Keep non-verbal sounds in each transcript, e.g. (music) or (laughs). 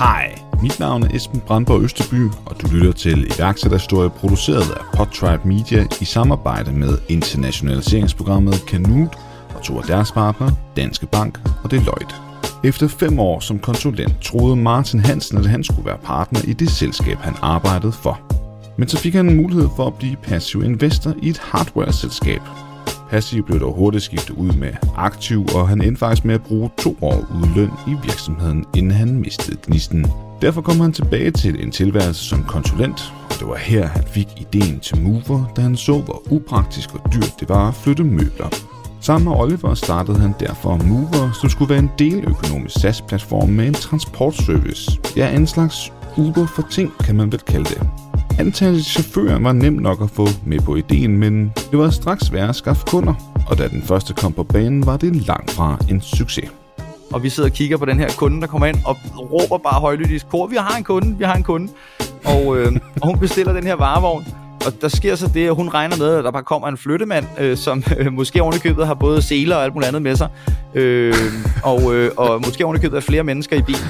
Hej, mit navn er Esben Brandborg Østerby, og du lytter til iværksætterhistorie produceret af Podtribe Media i samarbejde med internationaliseringsprogrammet Canute og to af deres partnere, Danske Bank og Deloitte. Efter fem år som konsulent troede Martin Hansen, at han skulle være partner i det selskab, han arbejdede for. Men så fik han en mulighed for at blive passiv investor i et hardware-selskab. Passiv blev dog hurtigt skiftet ud med aktiv, og han endte faktisk med at bruge to år uden løn i virksomheden, inden han mistede gnisten. Derfor kom han tilbage til en tilværelse som konsulent, og det var her, han fik ideen til Mover, da han så, hvor upraktisk og dyrt det var at flytte møbler. Sammen med Oliver startede han derfor Mover, som skulle være en deløkonomisk SaaS-platform med en transportservice. Ja, en slags Uber for ting, kan man vel kalde det. Antallet af chauffører var nemt nok at få med på ideen, men det var straks værre at skaffe kunder, og da den første kom på banen, var det langt fra en succes. Og vi sidder og kigger på den her kunde, der kommer ind og råber bare højlydt i kor, vi har en kunde, vi har en kunde. Og, øh, og hun bestiller den her varevogn, og der sker så det, at hun regner med, at der bare kommer en flyttemand, øh, som øh, måske ovenikøbet har både seler og alt muligt andet med sig. Øh, og, øh, og måske ovenikøbet er flere mennesker i bilen.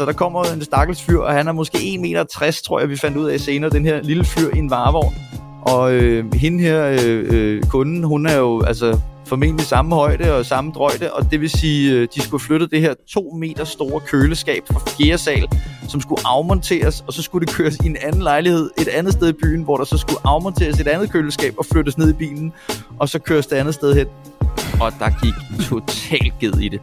Så der kommer en stakkels fyr, og han er måske 1,60 meter, tror jeg, vi fandt ud af senere, den her lille fyr i en varevogn. Og øh, hende her, øh, øh, kunden, hun er jo altså formentlig samme højde og samme drøjde, og det vil sige, øh, de skulle flytte det her 2 meter store køleskab fra 4. sal, som skulle afmonteres, og så skulle det køres i en anden lejlighed et andet sted i byen, hvor der så skulle afmonteres et andet køleskab og flyttes ned i bilen, og så køres det andet sted hen. Og der gik totalt ged i det.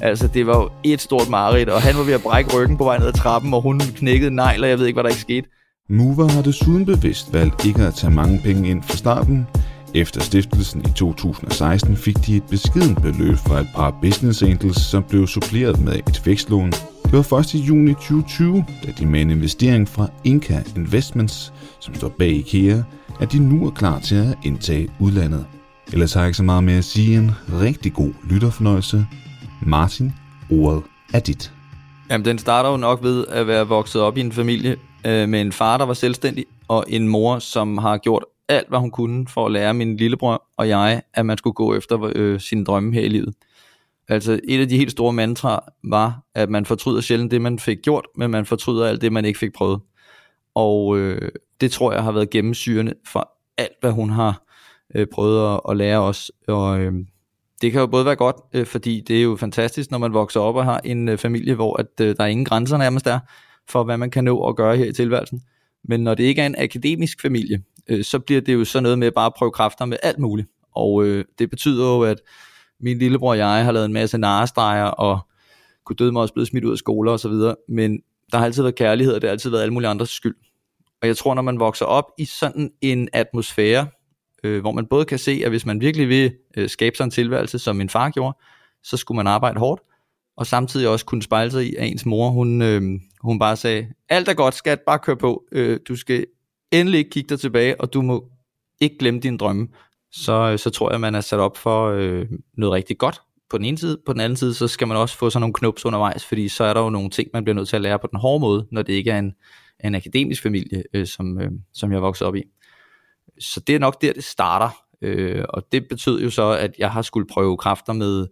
Altså, det var jo et stort mareridt, og han var ved at brække ryggen på vej ned ad trappen, og hun knækkede negl, og jeg ved ikke, hvad der ikke skete. Mover har desuden bevidst valgt ikke at tage mange penge ind fra starten. Efter stiftelsen i 2016 fik de et beskeden beløb fra et par business angels, som blev suppleret med et vækstlån. Det var først i juni 2020, da de med en investering fra Inca Investments, som står bag IKEA, at de nu er klar til at indtage udlandet. Ellers har jeg ikke så meget mere at sige en rigtig god lytterfornøjelse. Martin, ordet er dit. Jamen, den starter jo nok ved at være vokset op i en familie øh, med en far, der var selvstændig, og en mor, som har gjort alt, hvad hun kunne for at lære min lillebror og jeg, at man skulle gå efter øh, sine drømme her i livet. Altså et af de helt store mantra var, at man fortryder sjældent det, man fik gjort, men man fortryder alt det, man ikke fik prøvet. Og øh, det tror jeg har været gennemsyrende for alt, hvad hun har øh, prøvet at, at lære os. Og øh, det kan jo både være godt, øh, fordi det er jo fantastisk, når man vokser op og har en øh, familie, hvor at, øh, der er ingen grænser nærmest der, for hvad man kan nå at gøre her i tilværelsen. Men når det ikke er en akademisk familie, øh, så bliver det jo sådan noget med bare at prøve kræfter med alt muligt. Og øh, det betyder jo, at min lillebror og jeg har lavet en masse narestreger, og kunne døde mig også blevet smidt ud af skoler og så videre. Men der har altid været kærlighed, og det har altid været alle mulige andres skyld. Og jeg tror, når man vokser op i sådan en atmosfære, øh, hvor man både kan se, at hvis man virkelig vil øh, skabe sig en tilværelse, som min far gjorde, så skulle man arbejde hårdt, og samtidig også kunne spejle sig i, at ens mor, hun, øh, hun bare sagde, alt er godt, skat, bare kør på, øh, du skal endelig ikke kigge dig tilbage, og du må ikke glemme dine drømme, så, øh, så tror jeg, man er sat op for øh, noget rigtig godt på den ene side. På den anden side, så skal man også få sådan nogle knups undervejs, fordi så er der jo nogle ting, man bliver nødt til at lære på den hårde måde, når det ikke er en, en akademisk familie, øh, som, øh, som jeg voksede op i. Så det er nok der, det starter. Øh, og det betød jo så, at jeg har skulle prøve kræfter med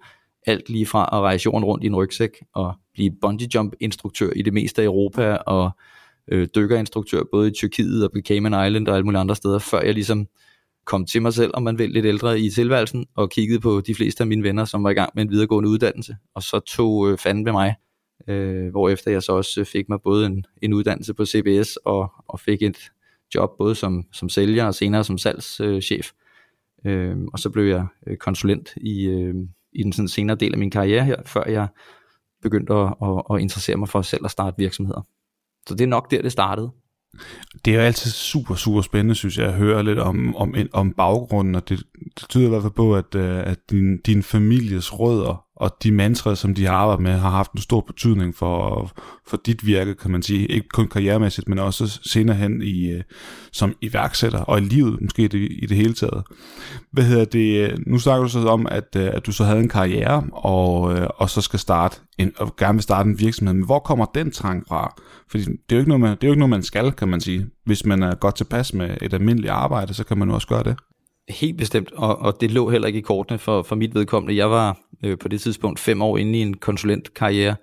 alt lige fra at rejse jorden rundt i en rygsæk og blive bungee jump instruktør i det meste af Europa og øh, dykkerinstruktør både i Tyrkiet og på Cayman Island og alle mulige andre steder, før jeg ligesom kom til mig selv, om man vil, lidt ældre i tilværelsen, og kiggede på de fleste af mine venner, som var i gang med en videregående uddannelse, og så tog øh, fanden med mig, øh, hvorefter jeg så også fik mig både en, en uddannelse på CBS, og, og fik et job både som, som sælger og senere som salgschef. Øh, og så blev jeg øh, konsulent i, øh, i den sådan senere del af min karriere her, før jeg begyndte at, at, at interessere mig for selv at starte virksomheder. Så det er nok der, det startede. Det er jo altid super, super spændende, synes jeg, at høre lidt om, om, om baggrunden, og det, det tyder i hvert fald på, at, øh, at din, din families rødder og de mantraer, som de har arbejdet med, har haft en stor betydning for, for dit virke, kan man sige. Ikke kun karrieremæssigt, men også senere hen i, øh, som iværksætter, og i livet måske det, i det hele taget. Hvad hedder det? Nu snakker du så om, at, øh, at du så havde en karriere, og, øh, og så skal starte en, og gerne vil starte en virksomhed. Men hvor kommer den trang fra? Fordi det er jo ikke noget, man, det er jo ikke noget, man skal, kan man sige. Hvis man er godt tilpas med et almindeligt arbejde, så kan man jo også gøre det. Helt bestemt, og, og det lå heller ikke i kortene for, for mit vedkommende. Jeg var øh, på det tidspunkt fem år inde i en konsulentkarriere,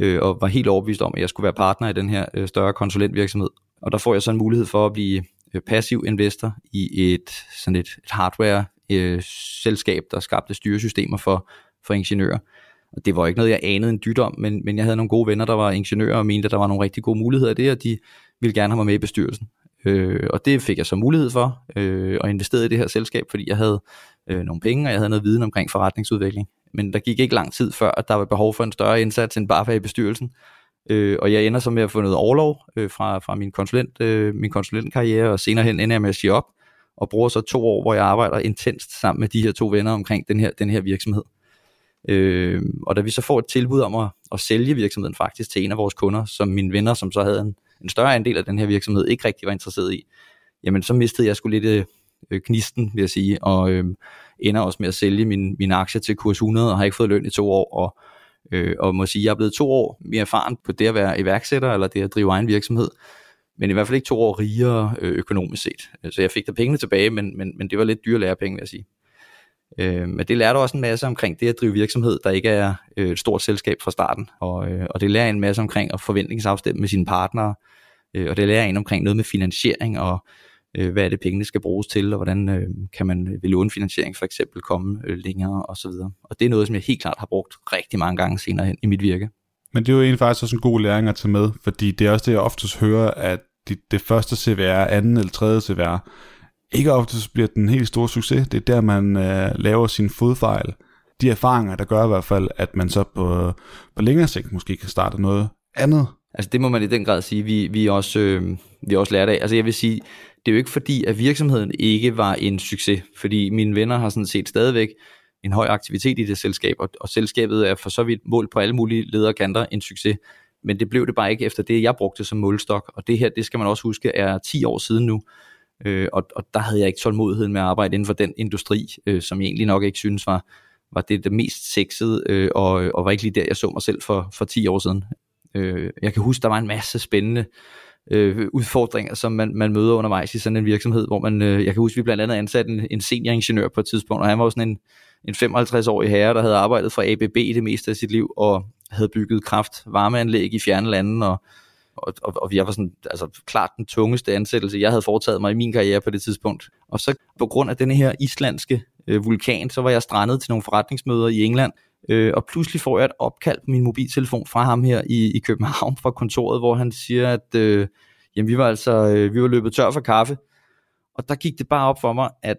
øh, og var helt overbevist om, at jeg skulle være partner i den her øh, større konsulentvirksomhed. Og der får jeg så en mulighed for at blive øh, passiv investor i et, sådan et, et hardware-selskab, øh, der skabte styresystemer for, for ingeniører. Og det var ikke noget, jeg anede en dyt om, men, men jeg havde nogle gode venner, der var ingeniører, og mente, at der var nogle rigtig gode muligheder i det, og de ville gerne have mig med i bestyrelsen. Øh, og det fik jeg så mulighed for, øh, og investerede i det her selskab, fordi jeg havde øh, nogle penge, og jeg havde noget viden omkring forretningsudvikling. Men der gik ikke lang tid før, at der var behov for en større indsats end bare i bestyrelsen. Øh, og jeg ender så med at få noget overlov øh, fra, fra min, konsulent, øh, min konsulentkarriere, og senere hen ender jeg med at sige op, og bruger så to år, hvor jeg arbejder intenst sammen med de her to venner omkring den her, den her virksomhed. Øh, og da vi så får et tilbud om at, at sælge virksomheden faktisk til en af vores kunder, som mine venner, som så havde en, en større andel af den her virksomhed, ikke rigtig var interesseret i, jamen så mistede jeg sgu lidt øh, øh knisten, vil jeg sige, og øh, ender også med at sælge min, min aktier til kurs 100, og har ikke fået løn i to år, og, øh, og må sige, jeg er blevet to år mere erfaren på det at være iværksætter, eller det at drive egen virksomhed, men i hvert fald ikke to år rigere øh, økonomisk set. Øh, så jeg fik da pengene tilbage, men, men, men det var lidt dyre lærepenge, vil jeg sige. Øh, men det lærte også en masse omkring det at drive virksomhed, der ikke er øh, et stort selskab fra starten. Og, øh, og det lærer en masse omkring at forventningsafstemme med sine partnere. Øh, og det lærer en omkring noget med finansiering og øh, hvad er det pengene skal bruges til, og hvordan øh, kan man ved lånefinansiering for eksempel komme øh, længere og så videre. Og det er noget, som jeg helt klart har brugt rigtig mange gange senere hen i mit virke. Men det er jo egentlig faktisk også en god læring at tage med, fordi det er også det, jeg oftest hører, at det, det første CVR, anden eller tredje CVR, ikke oftest bliver den helt store succes. Det er der, man øh, laver sin fodfejl. De erfaringer, der gør i hvert fald, at man så på, på længere sigt måske kan starte noget andet. Altså det må man i den grad sige, vi, vi, også, øh, vi også lært af. Altså jeg vil sige, det er jo ikke fordi, at virksomheden ikke var en succes, fordi mine venner har sådan set stadigvæk en høj aktivitet i det selskab, og, og selskabet er for så vidt målt på alle mulige lederkanter en succes. Men det blev det bare ikke efter det, jeg brugte som målstok, og det her, det skal man også huske, er 10 år siden nu. Øh, og, og der havde jeg ikke tålmodigheden med at arbejde inden for den industri, øh, som jeg egentlig nok ikke synes var, var det, det mest sexede, øh, og, og var ikke lige der, jeg så mig selv for, for 10 år siden. Øh, jeg kan huske, der var en masse spændende øh, Øh, udfordringer, som man, man møder undervejs i sådan en virksomhed, hvor man, øh, jeg kan huske, vi blandt andet ansatte en, en senioringeniør på et tidspunkt, og han var sådan en, en 55-årig herre, der havde arbejdet for ABB det meste af sit liv, og havde bygget kraft varmeanlæg i fjerne lande, og og, og, og jeg var sådan, altså klart den tungeste ansættelse, jeg havde foretaget mig i min karriere på det tidspunkt. Og så på grund af denne her islandske øh, vulkan, så var jeg strandet til nogle forretningsmøder i England, øh, og pludselig får jeg et opkald på min mobiltelefon fra ham her i, i København fra kontoret, hvor han siger, at øh, jamen, vi var altså øh, vi var løbet tør for kaffe. Og der gik det bare op for mig, at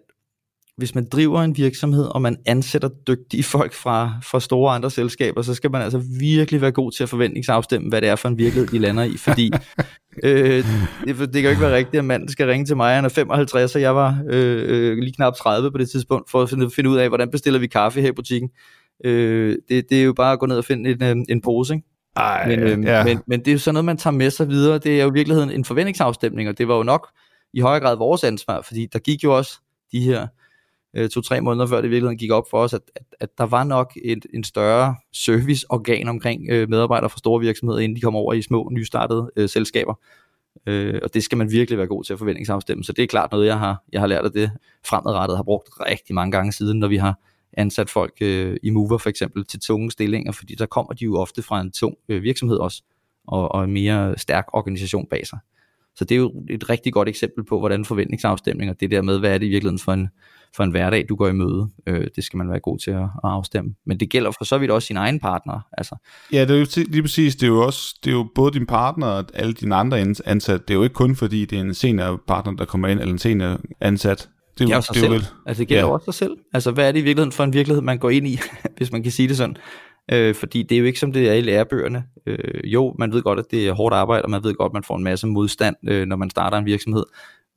hvis man driver en virksomhed, og man ansætter dygtige folk fra, fra store andre selskaber, så skal man altså virkelig være god til at forventningsafstemme, hvad det er for en virkelighed, de lander i, fordi (laughs) øh, det, det kan jo ikke være rigtigt, at manden skal ringe til mig, han er 55, og jeg var øh, øh, lige knap 30 på det tidspunkt, for at finde, finde ud af, hvordan bestiller vi kaffe her i butikken. Øh, det, det er jo bare at gå ned og finde en, en, en pose, ikke? Ej, men, øh, ja. men, men det er jo sådan noget, man tager med sig videre. Det er jo i virkeligheden en forventningsafstemning, og det var jo nok i højere grad vores ansvar, fordi der gik jo også de her øh, to-tre måneder før det i virkeligheden gik op for os, at, at, at der var nok et, en større serviceorgan omkring øh, medarbejdere fra store virksomheder, inden de kom over i små, nystartede øh, selskaber. Øh, og det skal man virkelig være god til at forventningsafstemme. Så det er klart noget, jeg har, jeg har lært af det fremadrettet, har brugt rigtig mange gange siden, når vi har ansat folk øh, i Mover for eksempel til tunge stillinger, fordi der kommer de jo ofte fra en tung øh, virksomhed også, og, og en mere stærk organisation bag sig. Så det er jo et rigtig godt eksempel på, hvordan forventningsafstemninger, det der med, hvad er det i virkeligheden for en, for en hverdag, du går i møde, øh, det skal man være god til at, at afstemme. Men det gælder for så vidt også sin egen partner. Altså. Ja, det er jo lige præcis, det er jo også, det er jo både din partner og alle dine andre ansatte, det er jo ikke kun fordi, det er en senior partner, der kommer ind, eller en senior ansat, det er jo, det er jo vel, altså det gælder ja. også sig selv. Altså hvad er det i virkeligheden for en virkelighed, man går ind i, (laughs) hvis man kan sige det sådan. Øh, fordi det er jo ikke som det er i lærebøgerne. Øh, jo, man ved godt, at det er hårdt arbejde, og man ved godt, at man får en masse modstand, øh, når man starter en virksomhed.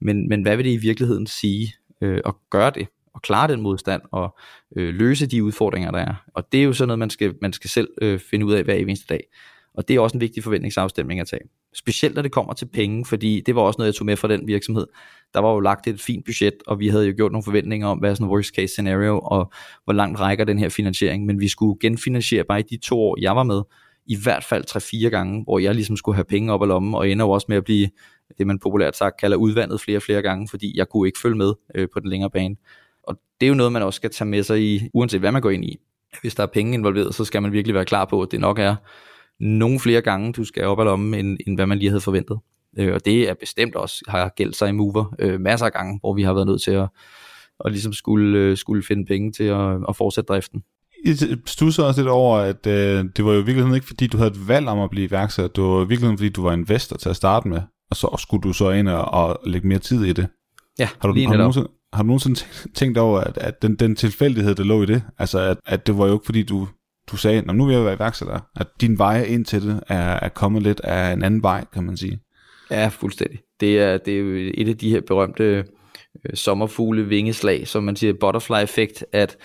Men, men hvad vil det i virkeligheden sige øh, at gøre det? Og klare den modstand og øh, løse de udfordringer, der er. Og det er jo sådan noget, man skal, man skal selv øh, finde ud af hver eneste dag. Og det er også en vigtig forventningsafstemning at tage. Specielt når det kommer til penge, fordi det var også noget, jeg tog med fra den virksomhed. Der var jo lagt et fint budget, og vi havde jo gjort nogle forventninger om, hvad er sådan worst case scenario, og hvor langt rækker den her finansiering. Men vi skulle genfinansiere bare i de to år, jeg var med, i hvert fald 3-4 gange, hvor jeg ligesom skulle have penge op af lommen, og ender jo også med at blive det, man populært sagt kalder udvandet flere og flere gange, fordi jeg kunne ikke følge med øh, på den længere bane. Og det er jo noget, man også skal tage med sig i, uanset hvad man går ind i. Hvis der er penge involveret, så skal man virkelig være klar på, at det nok er nogle flere gange, du skal op ad lommen, end, end hvad man lige havde forventet. Øh, og det er bestemt også, har gældt sig i Mover øh, masser af gange, hvor vi har været nødt til at, at ligesom skulle, øh, skulle finde penge til at, at fortsætte driften. Jeg stusser også lidt over, at øh, det var jo virkelig ikke, fordi du havde et valg om at blive iværksætter. Det var virkelig fordi du var investor til at starte med, og så skulle du så ind og, og lægge mere tid i det. Ja, har du, har du, nogensinde, har du nogensinde tænkt over, at, at den, den tilfældighed, der lå i det, altså at, at det var jo ikke fordi, du du sagde, når nu vil jeg være iværksætter, at din vej ind til det er, er kommet lidt af en anden vej, kan man sige. Ja, fuldstændig. Det er, det er et af de her berømte øh, sommerfugle vingeslag, som man siger, butterfly-effekt, at,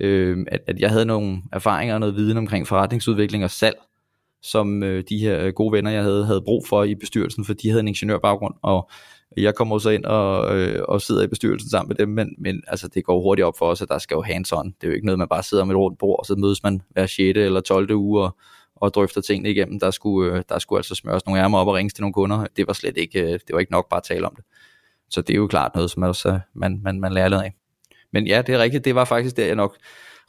øh, at, at jeg havde nogle erfaringer og noget viden omkring forretningsudvikling og salg, som øh, de her øh, gode venner, jeg havde, havde brug for i bestyrelsen, for de havde en ingeniørbaggrund, og jeg kommer også ind og, øh, og sidder i bestyrelsen sammen med dem, men, men altså, det går hurtigt op for os, at der skal jo hands-on. Det er jo ikke noget, man bare sidder med et rundt bord, og så mødes man hver 6. eller 12. uge og, og drøfter tingene igennem. Der skulle, øh, der skulle altså smøres nogle ærmer op og ringes til nogle kunder. Det var slet ikke, øh, det var ikke nok bare at tale om det. Så det er jo klart noget, som også, øh, man, man, man lærer lidt af. Men ja, det er rigtigt. Det var faktisk der, jeg nok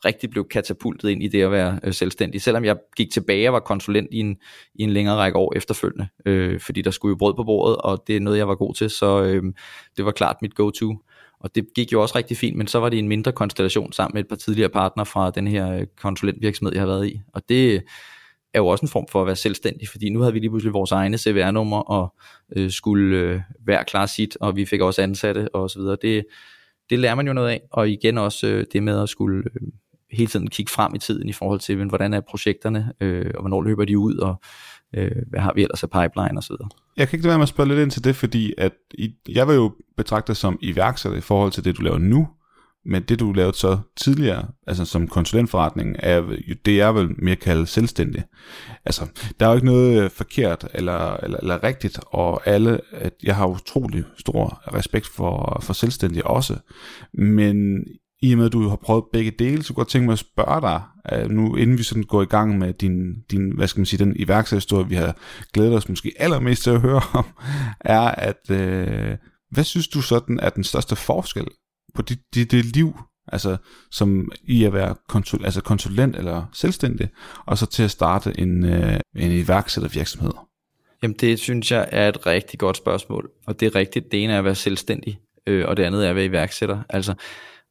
rigtig blev katapultet ind i det at være øh, selvstændig. Selvom jeg gik tilbage og var konsulent i en, i en længere række år efterfølgende, øh, fordi der skulle jo brød på bordet, og det er noget, jeg var god til, så øh, det var klart mit go-to. Og det gik jo også rigtig fint, men så var det en mindre konstellation sammen med et par tidligere partner fra den her øh, konsulentvirksomhed, jeg har været i. Og det er jo også en form for at være selvstændig, fordi nu havde vi lige pludselig vores egne CVR-nummer og øh, skulle øh, være klar sit, og vi fik også ansatte og så videre. Det, det lærer man jo noget af, og igen også øh, det med at skulle øh, hele tiden kigge frem i tiden i forhold til, hvordan er projekterne, øh, og hvornår løber de ud, og øh, hvad har vi ellers af pipeline videre. Jeg kan ikke være med at spørge lidt ind til det, fordi at I, jeg vil jo betragte som iværksætter i forhold til det, du laver nu, men det du lavede så tidligere, altså som konsulentforretning, er det er vel mere kaldet selvstændig. Altså, der er jo ikke noget øh, forkert eller, eller, eller rigtigt, og alle, at jeg har utrolig stor respekt for, for selvstændige også, men i og med, at du har prøvet begge dele, så kunne jeg tænke mig at spørge dig, øh, nu inden vi sådan går i gang med din, din hvad skal man sige, den iværksætterhistorie, vi har glædet os måske allermest til at høre om, er, at øh, hvad synes du sådan er den største forskel på dit, det, det liv, altså som i at være konsul, altså konsulent eller selvstændig, og så til at starte en, øh, en iværksættervirksomhed? Jamen det synes jeg er et rigtig godt spørgsmål, og det er rigtigt, det ene er at være selvstændig, øh, og det andet er at være iværksætter. Altså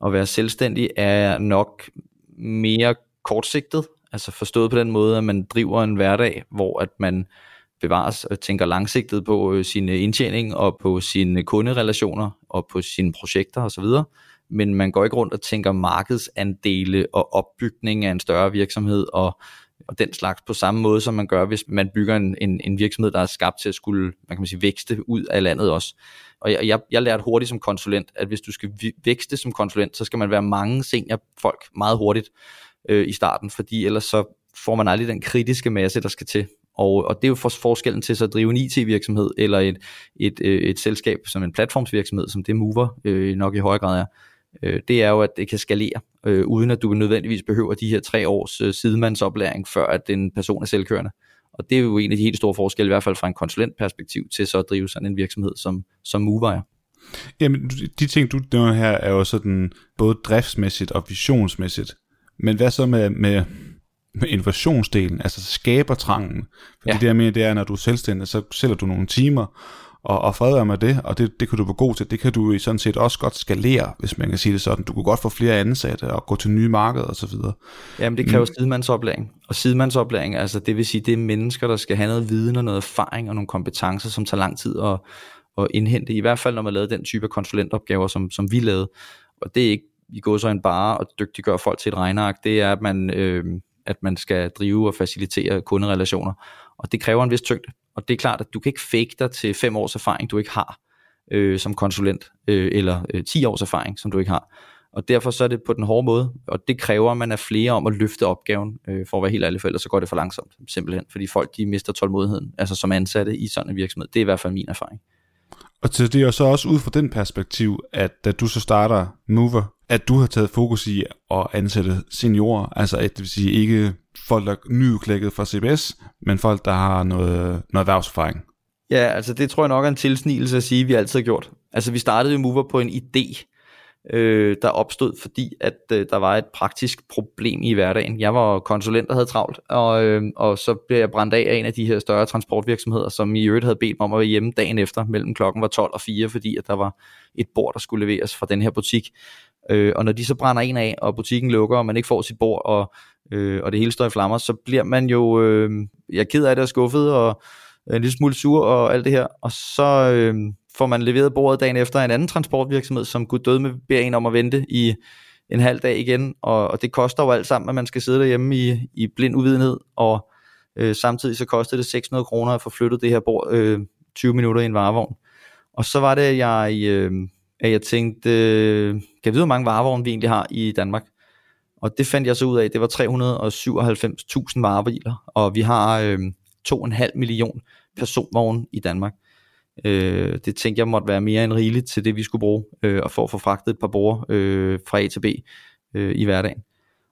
at være selvstændig er nok mere kortsigtet, altså forstået på den måde, at man driver en hverdag, hvor at man bevares og tænker langsigtet på øh, sin øh, indtjening og på sine kunderelationer og på sine projekter osv., men man går ikke rundt og tænker markedsandele og opbygning af en større virksomhed og, og den slags på samme måde, som man gør, hvis man bygger en, en, en virksomhed, der er skabt til at skulle, man kan man sige, vækste ud af landet også. Og jeg, jeg, jeg lærte hurtigt som konsulent, at hvis du skal vækste som konsulent, så skal man være mange seniorfolk meget hurtigt øh, i starten, fordi ellers så får man aldrig den kritiske masse, der skal til. Og, og det er jo for forskellen til så at drive en IT-virksomhed, eller et, et, et, et selskab som en platformsvirksomhed, som det Mover øh, nok i høj grad er. øh, det er jo, at det kan skalere, øh, uden at du nødvendigvis behøver de her tre års øh, sidemandsoplæring, før at en person er selvkørende. Og det er jo en af de helt store forskelle, i hvert fald fra en konsulentperspektiv, til så at drive sådan en virksomhed som, som Mover Jamen, de ting, du nævner her, er jo sådan både driftsmæssigt og visionsmæssigt. Men hvad så med, med, med innovationsdelen, altså skabertrangen? For ja. det der med, det er, når du er selvstændig, så sælger du nogle timer, og, og fred være med det, og det, det kan du være god til. Det kan du sådan set også godt skalere, hvis man kan sige det sådan. Du kan godt få flere ansatte og gå til nye markeder osv. Jamen det kræver mm. sidemandsoplæring. Og sidemandsoplæring, altså det vil sige, det er mennesker, der skal have noget viden og noget erfaring og nogle kompetencer, som tager lang tid at, at indhente. I hvert fald når man lavede den type konsulentopgaver, som, som vi lavede. Og det er ikke i går så en bare at dygtiggøre folk til et regneark. Det er, at man, øh, at man skal drive og facilitere kunderelationer. Og det kræver en vis tyngde. Og det er klart, at du kan ikke fake dig til fem års erfaring, du ikke har øh, som konsulent, øh, eller øh, 10 års erfaring, som du ikke har. Og derfor så er det på den hårde måde, og det kræver, at man er flere om at løfte opgaven, øh, for at være helt ærlig, for ellers så går det for langsomt, simpelthen, fordi folk de mister tålmodigheden, altså som ansatte i sådan en virksomhed. Det er i hvert fald min erfaring. Og til det er så også ud fra den perspektiv, at da du så starter Mover, at du har taget fokus i at ansætte seniorer, altså at det vil sige ikke folk, der er nyudklækket fra CBS, men folk, der har noget, noget erhvervserfaring. Ja, altså det tror jeg nok er en tilsnigelse at sige, at vi altid har gjort. Altså vi startede jo Mover på en idé, øh, der opstod, fordi at øh, der var et praktisk problem i hverdagen. Jeg var konsulent og havde travlt, og, øh, og så blev jeg brændt af af en af de her større transportvirksomheder, som i øvrigt havde bedt mig om at være hjemme dagen efter, mellem klokken var 12 og 4, fordi at der var et bord, der skulle leveres fra den her butik. Øh, og når de så brænder en af, og butikken lukker, og man ikke får sit bord, og, øh, og det hele står i flammer, så bliver man jo, øh, jeg er ked af det og skuffet, og øh, en lille smule sur og alt det her. Og så øh, får man leveret bordet dagen efter en anden transportvirksomhed, som Gud døde med beder en om at vente i en halv dag igen, og, og det koster jo alt sammen, at man skal sidde derhjemme i, i blind uvidenhed, og øh, samtidig så koster det 600 kroner at få flyttet det her bord øh, 20 minutter i en varevogn. Og så var det, at jeg, øh, at jeg tænkte, øh, kan jeg vide, hvor mange varevogne vi egentlig har i Danmark? Og det fandt jeg så ud af, det var 397.000 varebiler, og vi har øh, 2,5 million personvogne i Danmark. Øh, det tænkte jeg måtte være mere end rigeligt til det, vi skulle bruge, øh, og for at få fragtet et par borger øh, fra A til B øh, i hverdagen.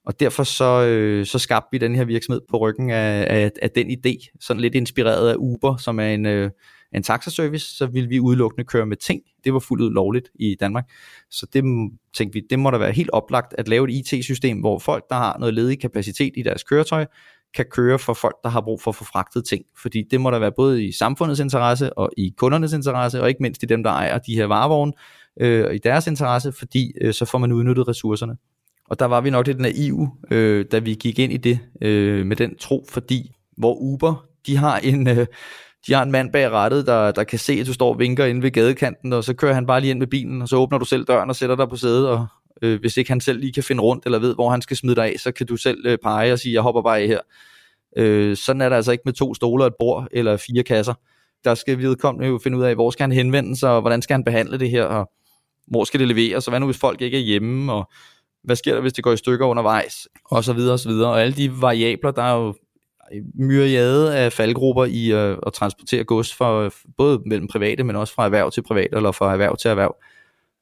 Og derfor så, øh, så skabte vi den her virksomhed på ryggen af, af, af den idé, sådan lidt inspireret af Uber, som er en, øh, en taxaservice, så ville vi udelukkende køre med ting. Det var fuldt ud lovligt i Danmark. Så det tænkte vi, det må da være helt oplagt at lave et IT-system, hvor folk, der har noget ledig kapacitet i deres køretøj, kan køre for folk, der har brug for at få fragtet ting. Fordi det må der være både i samfundets interesse og i kundernes interesse, og ikke mindst i dem, der ejer de her varevogne, øh, i deres interesse, fordi øh, så får man udnyttet ressourcerne. Og der var vi nok lidt naive, øh, da vi gik ind i det øh, med den tro, fordi hvor Uber, de har en... Øh, de har en mand bag rattet, der, der kan se, at du står og vinker inde ved gadekanten, og så kører han bare lige ind med bilen, og så åbner du selv døren og sætter dig på sædet, og øh, hvis ikke han selv lige kan finde rundt, eller ved, hvor han skal smide dig af, så kan du selv øh, pege og sige, jeg hopper bare af her. Øh, sådan er det altså ikke med to stoler, et bord eller fire kasser. Der skal vedkommende jo finde ud af, hvor skal han henvende sig, og hvordan skal han behandle det her, og hvor skal det leveres, og hvad nu hvis folk ikke er hjemme, og hvad sker der, hvis det går i stykker undervejs, og så videre, og så videre. Og alle de variabler, der er jo myriade af faldgrupper i øh, at transportere gods for både mellem private, men også fra erhverv til privat, eller fra erhverv til erhverv.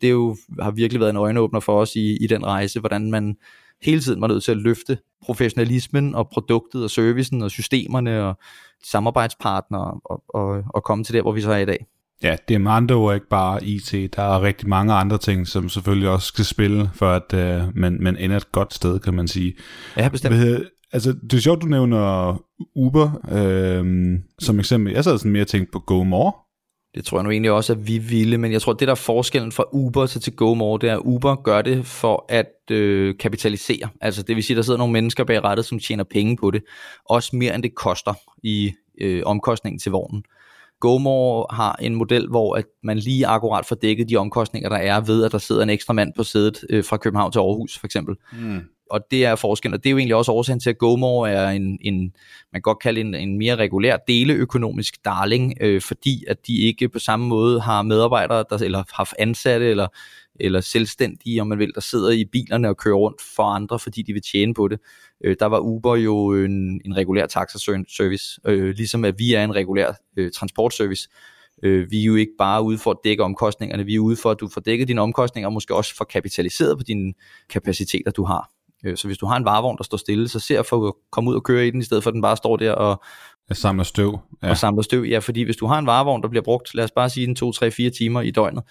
Det er jo, har virkelig været en øjenåbner for os i, i den rejse, hvordan man hele tiden var nødt til at løfte professionalismen og produktet og servicen og systemerne og samarbejdspartnere og, og, og komme til der, hvor vi så er i dag. Ja, det er med andre ord ikke bare IT. Der er rigtig mange andre ting, som selvfølgelig også skal spille, for at uh, man, man ender et godt sted, kan man sige. Ja, bestemt. Hvad, altså, det er sjovt, du nævner Uber øh, som eksempel. Jeg sad sådan mere tænkt på GoMore. Det tror jeg nu egentlig også, at vi ville, men jeg tror, det der er forskellen fra Uber til, til GoMore, det er, at Uber gør det for at øh, kapitalisere. Altså det vil sige, at der sidder nogle mennesker bag rettet, som tjener penge på det. Også mere end det koster i øh, omkostningen til vognen. GoMore har en model, hvor at man lige akkurat får dækket de omkostninger, der er ved, at der sidder en ekstra mand på sædet øh, fra København til Aarhus, for eksempel. Mm og det er forskellen, og det er jo egentlig også årsagen til, at GoMore er en, en man kan godt kalde en, en mere regulær deleøkonomisk darling, øh, fordi at de ikke på samme måde har medarbejdere, der, eller har ansatte, eller, eller selvstændige, om man vil, der sidder i bilerne og kører rundt for andre, fordi de vil tjene på det. Øh, der var Uber jo en, en regulær taxaservice, øh, ligesom at vi er en regulær øh, transportservice. Øh, vi er jo ikke bare ude for at dække omkostningerne, vi er ude for, at du får dækket dine omkostninger, og måske også får kapitaliseret på dine kapaciteter, du har. Øh, så hvis du har en varevogn, der står stille, så ser for at komme ud og køre i den, i stedet for at den bare står der og, jeg samler støv. Ja. Og samler støv, ja, fordi hvis du har en varevogn, der bliver brugt, lad os bare sige en 2, 3, 4 timer i døgnet,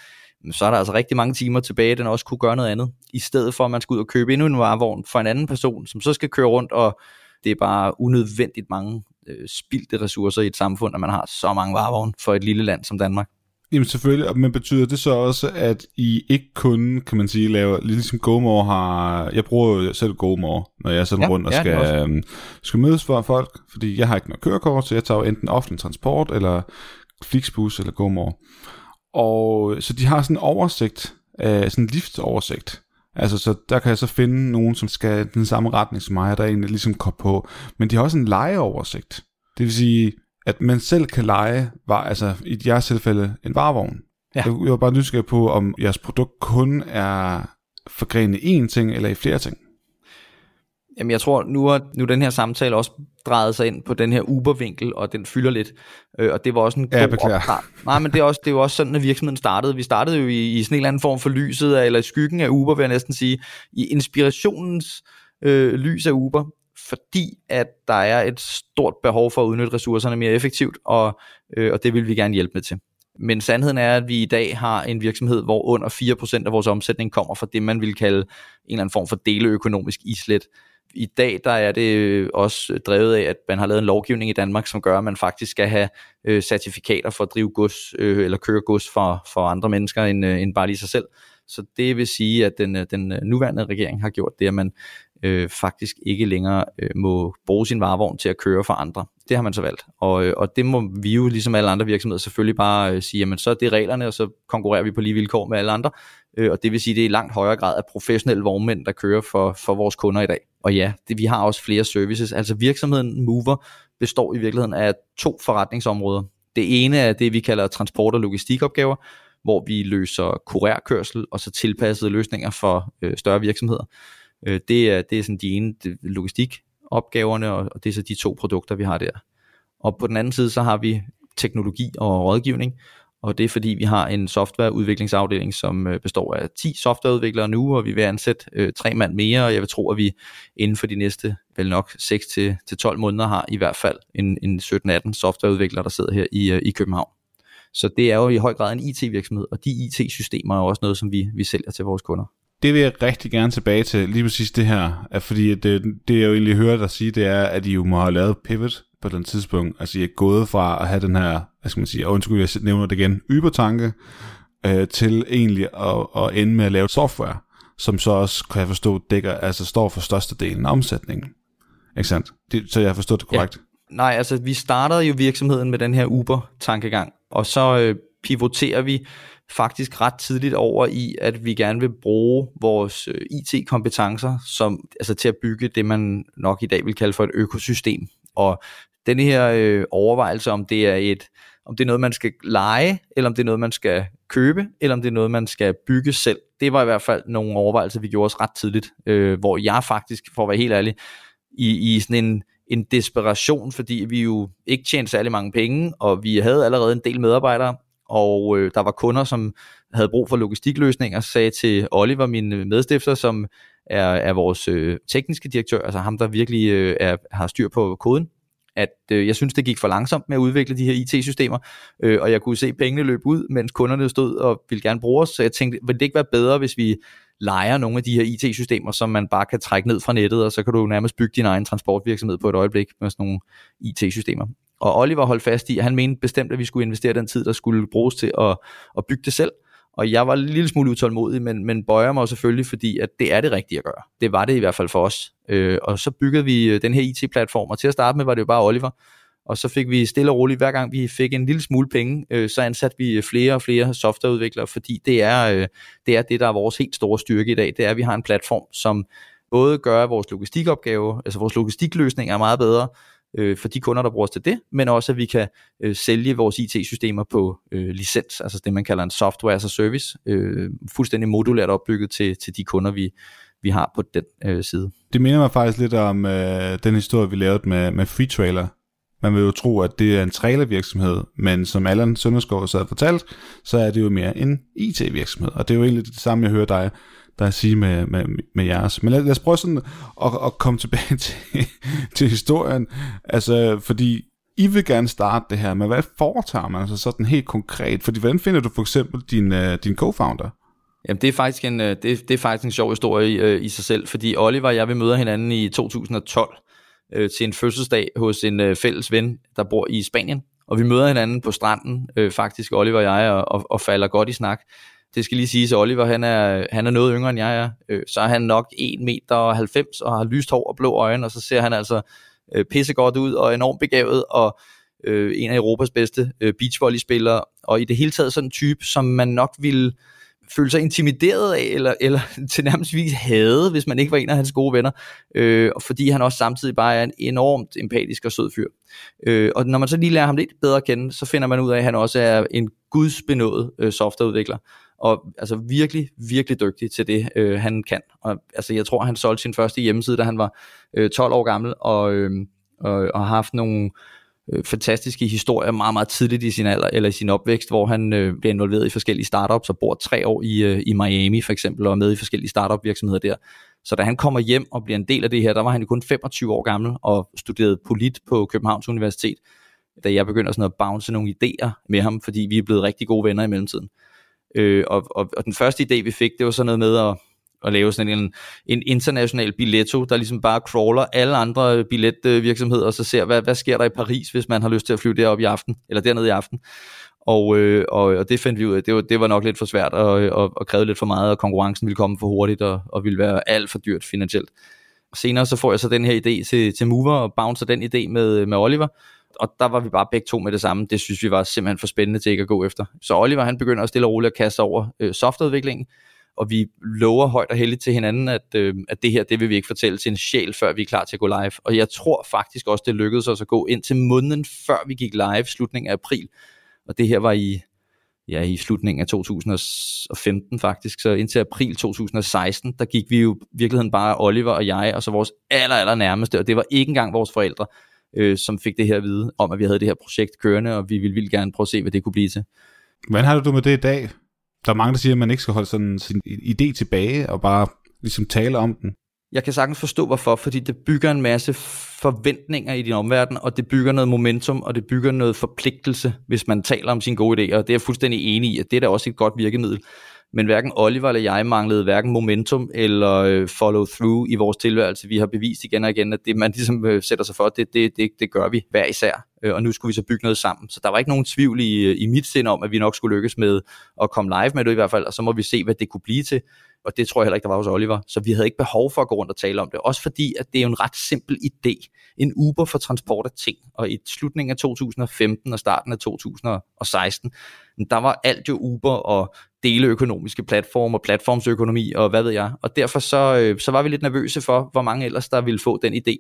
så er der altså rigtig mange timer tilbage, den også kunne gøre noget andet, i stedet for at man skal ud og købe endnu en varevogn for en anden person, som så skal køre rundt, og det er bare unødvendigt mange øh, spildte ressourcer i et samfund, at man har så mange varevogne for et lille land som Danmark. Jamen selvfølgelig, men betyder det så også, at I ikke kun, kan man sige, laver, ligesom GoMore har, jeg bruger jo selv GoMore, når jeg er sådan ja, rundt og ja, skal, øhm, skal mødes for folk, fordi jeg har ikke noget kørekort, så jeg tager jo enten offentlig transport, eller Flixbus, eller GoMore. Og så de har sådan en oversigt, øh, sådan en liftoversigt, Altså, så der kan jeg så finde nogen, som skal den samme retning som mig, der egentlig ligesom kom på. Men de har også en lejeoversigt. Det vil sige, at man selv kan lege, var, altså i jeres tilfælde, en varevogn. Ja. Jeg, jeg var bare nysgerrig på, om jeres produkt kun er forgrenet i én ting, eller i flere ting. Jamen jeg tror, nu er nu den her samtale også drejet sig ind på den her Uber-vinkel, og den fylder lidt. Øh, og det var også en ja, god opstart. Nej, men det er, også, det er jo også sådan, at virksomheden startede. Vi startede jo i, i sådan en eller anden form for lyset, af, eller i skyggen af Uber, vil jeg næsten sige. I inspirationens øh, lys af Uber, fordi at der er et stort behov for at udnytte ressourcerne mere effektivt, og, øh, og det vil vi gerne hjælpe med til. Men sandheden er, at vi i dag har en virksomhed, hvor under 4% af vores omsætning kommer fra det, man vil kalde en eller anden form for deleøkonomisk islet. I dag der er det også drevet af, at man har lavet en lovgivning i Danmark, som gør, at man faktisk skal have øh, certifikater for at drive gods øh, eller køre gods for, for andre mennesker end, øh, end bare lige sig selv. Så det vil sige, at den, øh, den øh, nuværende regering har gjort det, at man øh, faktisk ikke længere øh, må bruge sin varevogn til at køre for andre. Det har man så valgt. Og, øh, og det må vi jo, ligesom alle andre virksomheder, selvfølgelig bare øh, sige, jamen så er det reglerne, og så konkurrerer vi på lige vilkår med alle andre. Øh, og det vil sige, at det er i langt højere grad af professionelle vognmænd, der kører for, for vores kunder i dag. Og ja, det, vi har også flere services. Altså virksomheden Mover består i virkeligheden af to forretningsområder. Det ene er det, vi kalder transport- og logistikopgaver, hvor vi løser kurærkørsel og så tilpassede løsninger for øh, større virksomheder. Øh, det, er, det er sådan de ene logistikopgaverne, og, og det er så de to produkter, vi har der. Og på den anden side, så har vi teknologi og rådgivning, og det er fordi, vi har en softwareudviklingsafdeling, som øh, består af 10 softwareudviklere nu, og vi vil ansætte øh, tre mand mere, og jeg vil tro, at vi inden for de næste, vel nok 6-12 måneder, har i hvert fald en, en 17-18 softwareudviklere, der sidder her i, øh, i København. Så det er jo i høj grad en IT-virksomhed, og de IT-systemer er jo også noget, som vi, vi sælger til vores kunder det vil jeg rigtig gerne tilbage til, lige præcis det her, at fordi det, det jeg jo egentlig hører dig sige, det er, at I jo må have lavet pivot på den tidspunkt, altså I er gået fra at have den her, hvad skal man sige, undskyld, jeg nævner det igen, ybertanke, øh, til egentlig at, at ende med at lave software, som så også, kan jeg forstå, dækker, altså står for størstedelen af omsætningen. Ikke sandt? Det, så jeg har forstået det korrekt. Ja. Nej, altså vi startede jo virksomheden med den her Uber-tankegang, og så øh, pivoterer vi faktisk ret tidligt over i, at vi gerne vil bruge vores øh, IT-kompetencer som, altså til at bygge det, man nok i dag vil kalde for et økosystem. Og den her øh, overvejelse, om det er et om det er noget, man skal lege, eller om det er noget, man skal købe, eller om det er noget, man skal bygge selv. Det var i hvert fald nogle overvejelser, vi gjorde os ret tidligt, øh, hvor jeg faktisk, for at være helt ærlig, i, i sådan en, en desperation, fordi vi jo ikke tjente særlig mange penge, og vi havde allerede en del medarbejdere, og øh, der var kunder, som havde brug for logistikløsninger, sagde til Oliver, min øh, medstifter, som er, er vores øh, tekniske direktør, altså ham, der virkelig øh, er, har styr på koden, at øh, jeg synes, det gik for langsomt med at udvikle de her IT-systemer, øh, og jeg kunne se pengene løbe ud, mens kunderne stod og ville gerne bruge os, så jeg tænkte, ville det ikke være bedre, hvis vi leger nogle af de her IT-systemer, som man bare kan trække ned fra nettet, og så kan du nærmest bygge din egen transportvirksomhed på et øjeblik med sådan nogle IT-systemer. Og Oliver holdt fast i, at han mente bestemt, at vi skulle investere den tid, der skulle bruges til at, at bygge det selv. Og jeg var en lille smule utålmodig, men, men bøjer mig selvfølgelig, fordi at det er det rigtige at gøre. Det var det i hvert fald for os. Øh, og så byggede vi øh, den her IT-platform, og til at starte med var det jo bare Oliver. Og så fik vi stille og roligt, hver gang vi fik en lille smule penge, øh, så ansatte vi øh, flere og flere softwareudviklere, fordi det er, øh, det er det, der er vores helt store styrke i dag. Det er, at vi har en platform, som både gør vores logistikopgave, altså vores logistikløsning er meget bedre, øh, for de kunder, der bruger os til det, men også at vi kan øh, sælge vores IT-systemer på øh, licens, altså det man kalder en software as a service, øh, fuldstændig modulært opbygget til, til de kunder, vi, vi har på den øh, side. Det minder mig faktisk lidt om øh, den historie, vi lavede med, med Free Trailer, Man vil jo tro, at det er en trailervirksomhed, men som Allan Sønderskov så har fortalt, så er det jo mere en IT-virksomhed. Og det er jo egentlig det samme, jeg hører dig, der sige med, med, med jeres. Men lad, lad os prøve sådan at, at komme tilbage (laughs) til, til historien. Altså, fordi I vil gerne starte det her, men hvad foretager man altså sådan helt konkret? Fordi hvordan finder du for eksempel din, øh, din co-founder? Jamen, det er faktisk en, øh, det, det er faktisk en sjov historie i, i sig selv, fordi Oliver og jeg vi møder hinanden i 2012 øh, til en fødselsdag hos en øh, fælles ven, der bor i Spanien. Og vi møder hinanden på stranden, øh, faktisk Oliver og jeg, og, og, og falder godt i snak. Det skal lige siges, at Oliver han er, han er noget yngre end jeg er. Øh, så er han nok 1,90 meter og har lyst hår og blå øjne, og så ser han altså øh, pissegodt ud og enormt begavet, og øh, en af Europas bedste øh, beachvolleyspillere, og i det hele taget sådan en type, som man nok ville føle sig intimideret af, eller, eller (laughs) til nærmest vis hade, hvis man ikke var en af hans gode venner, øh, fordi han også samtidig bare er en enormt empatisk og sød fyr. Øh, og når man så lige lærer ham lidt bedre at kende, så finder man ud af, at han også er en gudsbenået øh, softwareudvikler, og altså virkelig, virkelig dygtig til det, øh, han kan. Og altså, jeg tror, han solgte sin første hjemmeside, da han var øh, 12 år gammel, og, øh, og, og har haft nogle øh, fantastiske historier meget, meget tidligt i sin alder, eller i sin opvækst, hvor han øh, bliver involveret i forskellige startups og bor tre år i, øh, i Miami for eksempel, og er med i forskellige startup virksomheder der. Så da han kommer hjem og bliver en del af det her, der var han kun 25 år gammel og studerede polit på Københavns Universitet, da jeg begynder sådan at bounce nogle idéer med ham, fordi vi er blevet rigtig gode venner i mellemtiden. Øh, Øh, og, og, og den første idé, vi fik, det var sådan noget med at at lave sådan en, en international billetto, der ligesom bare crawler alle andre billetvirksomheder, og så ser, hvad, hvad sker der i Paris, hvis man har lyst til at flyve derop i aften, eller dernede i aften. Og, øh, og, og det fandt vi ud af, det var, det var nok lidt for svært, og, og, og krævede lidt for meget, og konkurrencen ville komme for hurtigt, og, og ville være alt for dyrt finansielt. Senere så får jeg så den her idé til, til Mover, og bouncer den idé med, med Oliver, og der var vi bare begge to med det samme. Det synes vi var simpelthen for spændende til ikke at gå efter. Så Oliver han begynder at stille og roligt at kaste over øh, softwareudviklingen, og vi lover højt og heldigt til hinanden, at, øh, at det her, det vil vi ikke fortælle til en sjæl, før vi er klar til at gå live. Og jeg tror faktisk også, det lykkedes os at gå ind til måneden, før vi gik live, slutningen af april. Og det her var i, ja, i slutningen af 2015 faktisk, så indtil april 2016, der gik vi jo virkeligheden bare Oliver og jeg, og så vores aller, aller nærmeste, og det var ikke engang vores forældre, øh, som fik det her at vide, om at vi havde det her projekt kørende, og vi ville vildt gerne prøve at se, hvad det kunne blive til. Hvordan har du med det i dag? Der er mange, der siger, at man ikke skal holde sådan sin idé tilbage og bare ligesom tale om den. Jeg kan sagtens forstå, hvorfor, fordi det bygger en masse forventninger i din omverden, og det bygger noget momentum, og det bygger noget forpligtelse, hvis man taler om sine gode idéer, og det er jeg fuldstændig enig i, at det er da også et godt virkemiddel. Men hverken Oliver eller jeg manglede hverken momentum eller øh, follow through i vores tilværelse. Vi har bevist igen og igen, at det man ligesom øh, sætter sig for, det, det, det, det gør vi hver især. Øh, og nu skulle vi så bygge noget sammen. Så der var ikke nogen tvivl i, øh, i mit sind om, at vi nok skulle lykkes med at komme live med det i hvert fald, og så må vi se, hvad det kunne blive til. Og det tror jeg heller ikke, der var hos Oliver. Så vi havde ikke behov for at gå rundt og tale om det. Også fordi, at det er jo en ret simpel idé. En Uber for transport af ting. Og i slutningen af 2015 og starten af 2016, der var alt jo Uber og deleøkonomiske platformer, platformsøkonomi og hvad ved jeg. Og derfor så, øh, så var vi lidt nervøse for, hvor mange ellers der ville få den idé.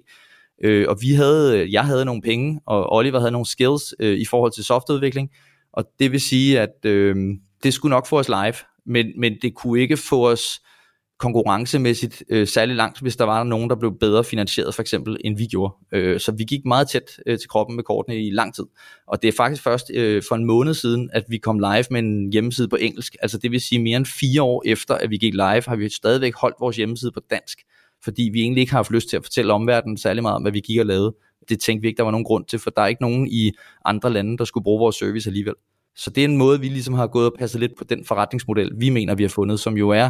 Øh, og vi havde, jeg havde nogle penge, og Oliver havde nogle skills øh, i forhold til softwareudvikling, og det vil sige, at øh, det skulle nok få os live, men, men det kunne ikke få os konkurrencemæssigt øh, særlig langt, hvis der var nogen, der blev bedre finansieret, for eksempel, end vi gjorde. Øh, så vi gik meget tæt øh, til kroppen med kortene i lang tid. Og det er faktisk først øh, for en måned siden, at vi kom live med en hjemmeside på engelsk. Altså det vil sige mere end fire år efter, at vi gik live, har vi stadigvæk holdt vores hjemmeside på dansk fordi vi egentlig ikke har haft lyst til at fortælle omverdenen særlig meget om, hvad vi gik og lavede. Det tænkte vi ikke, der var nogen grund til, for der er ikke nogen i andre lande, der skulle bruge vores service alligevel. Så det er en måde, vi ligesom har gået og passet lidt på den forretningsmodel, vi mener, vi har fundet, som jo er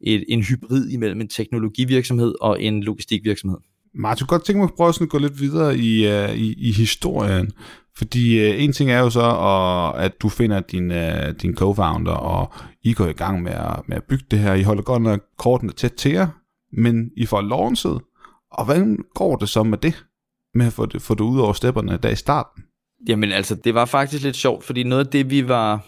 et, en hybrid imellem en teknologivirksomhed og en logistikvirksomhed. Martin, godt tænke mig at prøve at gå lidt videre i, uh, i, i historien. Fordi uh, en ting er jo så, uh, at du finder din, uh, din co-founder, og I går i gang med at, med at bygge det her. I holder godt nok kortene tæt til jer, men I får launchet, og hvordan går det så med det, med at få det, få det ud over stepperne der i starten? Jamen altså, det var faktisk lidt sjovt, fordi noget af det, vi var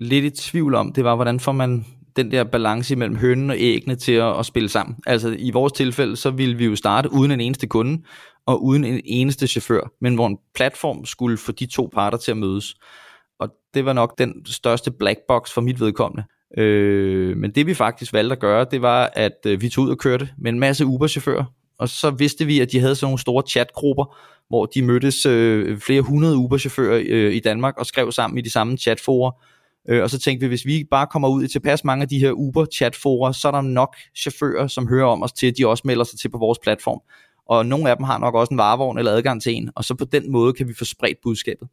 lidt i tvivl om, det var, hvordan får man den der balance mellem hønnen og æggene til at, at spille sammen. Altså i vores tilfælde, så ville vi jo starte uden en eneste kunde, og uden en eneste chauffør, men hvor en platform skulle få de to parter til at mødes. Og det var nok den største black box for mit vedkommende. Øh, men det vi faktisk valgte at gøre, det var, at øh, vi tog ud og kørte med en masse Uber-chauffører og så vidste vi, at de havde sådan nogle store chatgrupper, hvor de mødtes øh, flere hundrede Uber-chauffører øh, i Danmark og skrev sammen i de samme chatforer. Øh, og så tænkte vi, hvis vi bare kommer ud i tilpas mange af de her Uber-chatforer, så er der nok chauffører, som hører om os til, at de også melder sig til på vores platform. Og nogle af dem har nok også en varevogn eller adgang til en, og så på den måde kan vi få spredt budskabet.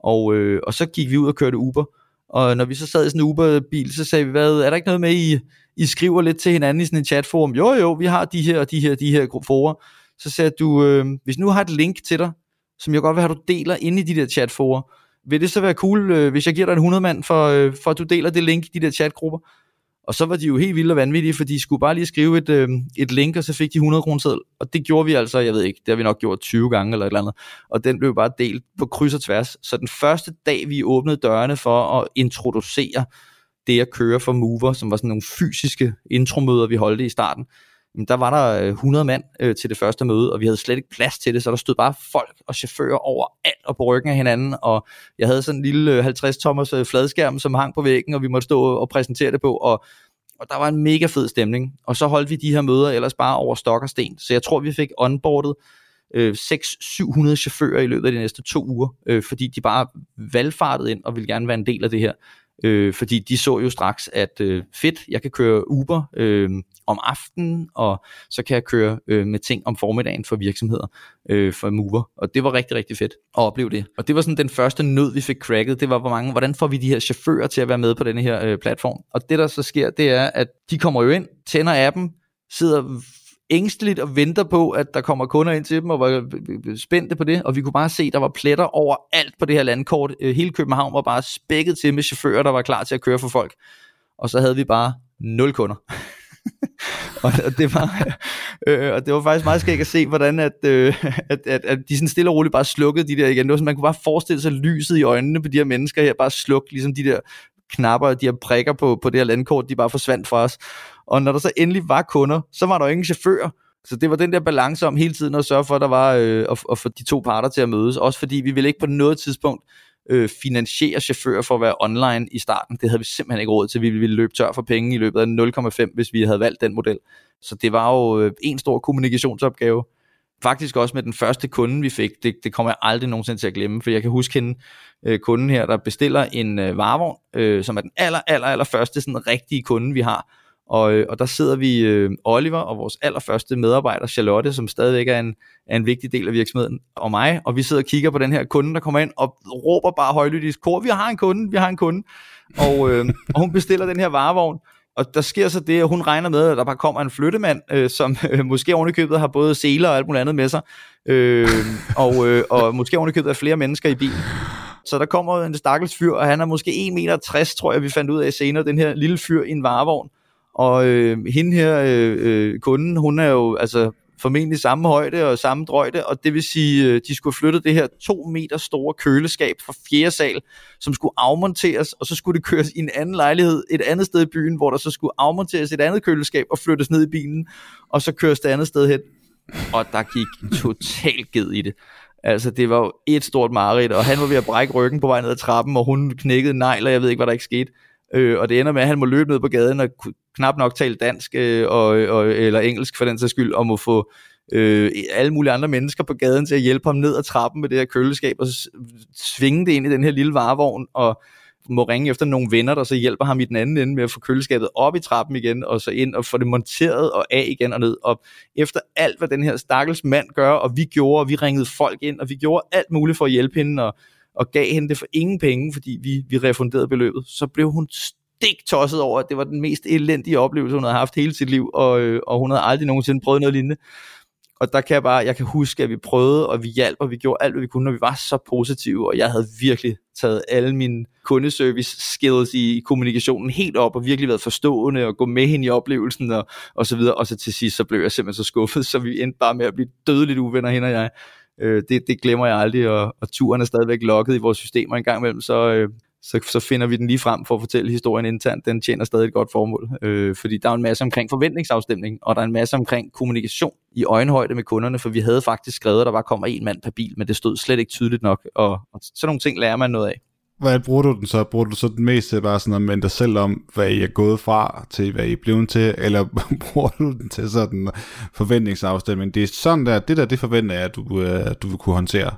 Og, øh, og så gik vi ud og kørte Uber, og når vi så sad i sådan en Uber-bil, så sagde vi, hvad, er der ikke noget med, I, i skriver lidt til hinanden i sådan en chatforum? Jo, jo, vi har de her og de her de her forer. Så sagde du, øh, hvis nu har et link til dig, som jeg godt vil have, du deler inde i de der chatforer, vil det så være cool, øh, hvis jeg giver dig en 100 mand, for, øh, for at du deler det link i de der chatgrupper? Og så var de jo helt vilde og vanvittige, for de skulle bare lige skrive et, øh, et link, og så fik de 100 kroner seddel. Og det gjorde vi altså, jeg ved ikke, det har vi nok gjort 20 gange eller et eller andet. Og den blev bare delt på kryds og tværs. Så den første dag, vi åbnede dørene for at introducere det at køre for Mover, som var sådan nogle fysiske intromøder, vi holdte i starten, der var der øh, 100 mand øh, til det første møde, og vi havde slet ikke plads til det, så der stod bare folk og chauffører over alt og på ryggen af hinanden, og jeg havde sådan en lille øh, 50-tommers øh, fladskærm, som hang på væggen, og vi måtte stå og præsentere det på, og, og der var en mega fed stemning, og så holdt vi de her møder ellers bare over stok og sten, så jeg tror, vi fik onboardet øh, 600-700 chauffører i løbet af de næste to uger, øh, fordi de bare valgfartede ind og ville gerne være en del af det her. Øh, fordi de så jo straks, at øh, fedt, jeg kan køre Uber øh, om aftenen, og så kan jeg køre øh, med ting om formiddagen for virksomheder, øh, for Mover. Og det var rigtig, rigtig fedt at opleve det. Og det var sådan den første nød, vi fik cracket. Det var, hvor mange, hvordan får vi de her chauffører til at være med på denne her øh, platform? Og det, der så sker, det er, at de kommer jo ind, tænder appen, sidder ængsteligt og venter på, at der kommer kunder ind til dem, og var spændte på det, og vi kunne bare se, at der var pletter over alt på det her landkort. Øh, hele København var bare spækket til med chauffører, der var klar til at køre for folk. Og så havde vi bare nul kunder. (laughs) og, det var, (laughs) øh, og det var faktisk meget skægt at se, hvordan at, øh, (laughs) at, at, at de sådan stille og roligt bare slukkede de der igen. Det var sådan, man kunne bare forestille sig lyset i øjnene på de her mennesker her, bare slukke ligesom de der knapper, de her prikker på, på det her landkort, de bare forsvandt fra os. Og når der så endelig var kunder, så var der jo ingen chauffører. Så det var den der balance om hele tiden at sørge for, at der var øh, at, at få de to parter til at mødes. Også fordi vi ville ikke på noget tidspunkt øh, finansiere chauffører for at være online i starten. Det havde vi simpelthen ikke råd til. Vi ville løbe tør for penge i løbet af 0,5, hvis vi havde valgt den model. Så det var jo øh, en stor kommunikationsopgave. Faktisk også med den første kunde, vi fik. Det, det kommer jeg aldrig nogensinde til at glemme, for jeg kan huske hende, øh, kunden her, der bestiller en øh, varevogn, øh, som er den aller, aller, aller første sådan rigtige kunde, vi har og, øh, og der sidder vi, øh, Oliver og vores allerførste medarbejder, Charlotte, som stadigvæk er en, er en vigtig del af virksomheden, og mig, og vi sidder og kigger på den her kunde, der kommer ind og råber bare højlydt i kor, vi har en kunde, vi har en kunde, og, øh, (laughs) og hun bestiller den her varevogn, og der sker så det, at hun regner med, at der bare kommer en flyttemand, øh, som øh, måske ovenikøbet har både seler og alt muligt andet med sig, øh, og, øh, og måske ovenikøbet er flere mennesker i bilen. Så der kommer en stakkels fyr, og han er måske 1,60 meter, tror jeg, vi fandt ud af senere, den her lille fyr i en varevogn. Og øh, hende her, øh, øh, kunden, hun er jo altså formentlig samme højde og samme drøjde, og det vil sige, øh, de skulle flytte det her to meter store køleskab fra fjerde sal, som skulle afmonteres, og så skulle det køres i en anden lejlighed et andet sted i byen, hvor der så skulle afmonteres et andet køleskab og flyttes ned i bilen, og så køres det andet sted hen. Og der gik totalt ged i det. Altså, det var jo et stort mareridt, og han var ved at brække ryggen på vej ned ad trappen, og hun knækkede negler, jeg ved ikke, hvad der ikke skete. Øh, og det ender med, at han må løbe ned på gaden og knap nok tale dansk øh, og, og, eller engelsk for den sags skyld, og må få øh, alle mulige andre mennesker på gaden til at hjælpe ham ned ad trappen med det her køleskab og svinge det ind i den her lille varevogn og må ringe efter nogle venner, der så hjælper ham i den anden ende med at få køleskabet op i trappen igen, og så ind og få det monteret og af igen og ned. Og efter alt, hvad den her stakkels mand gør, og vi gjorde, og vi ringede folk ind, og vi gjorde alt muligt for at hjælpe hende, og og gav hende det for ingen penge, fordi vi, vi refunderede beløbet, så blev hun stik tosset over, at det var den mest elendige oplevelse, hun havde haft hele sit liv, og, øh, og hun havde aldrig nogensinde prøvet noget lignende. Og der kan jeg bare, jeg kan huske, at vi prøvede, og vi hjalp, og vi gjorde alt, hvad vi kunne, og vi var så positive, og jeg havde virkelig taget alle mine kundeservice skills i kommunikationen helt op, og virkelig været forstående, og gå med hende i oplevelsen, og, og så videre, og så til sidst, så blev jeg simpelthen så skuffet, så vi endte bare med at blive dødeligt uvenner, hende og jeg. Øh, det, det glemmer jeg aldrig, og, og turen er stadigvæk lukket i vores systemer en gang imellem, så, øh, så, så finder vi den lige frem for at fortælle historien internt. Den tjener stadig et godt formål, øh, fordi der er en masse omkring forventningsafstemning, og der er en masse omkring kommunikation i øjenhøjde med kunderne, for vi havde faktisk skrevet, at der var kommer en mand per bil, men det stod slet ikke tydeligt nok, og, og sådan nogle ting lærer man noget af. Hvad bruger du den så? Bruger du så den mest til bare sådan at minde dig selv om, hvad I er gået fra til, hvad I er blevet til, eller (laughs) bruger du den til sådan forventningsafstemning? Det er sådan der, det der, det forventer jeg, at du, øh, du vil kunne håndtere.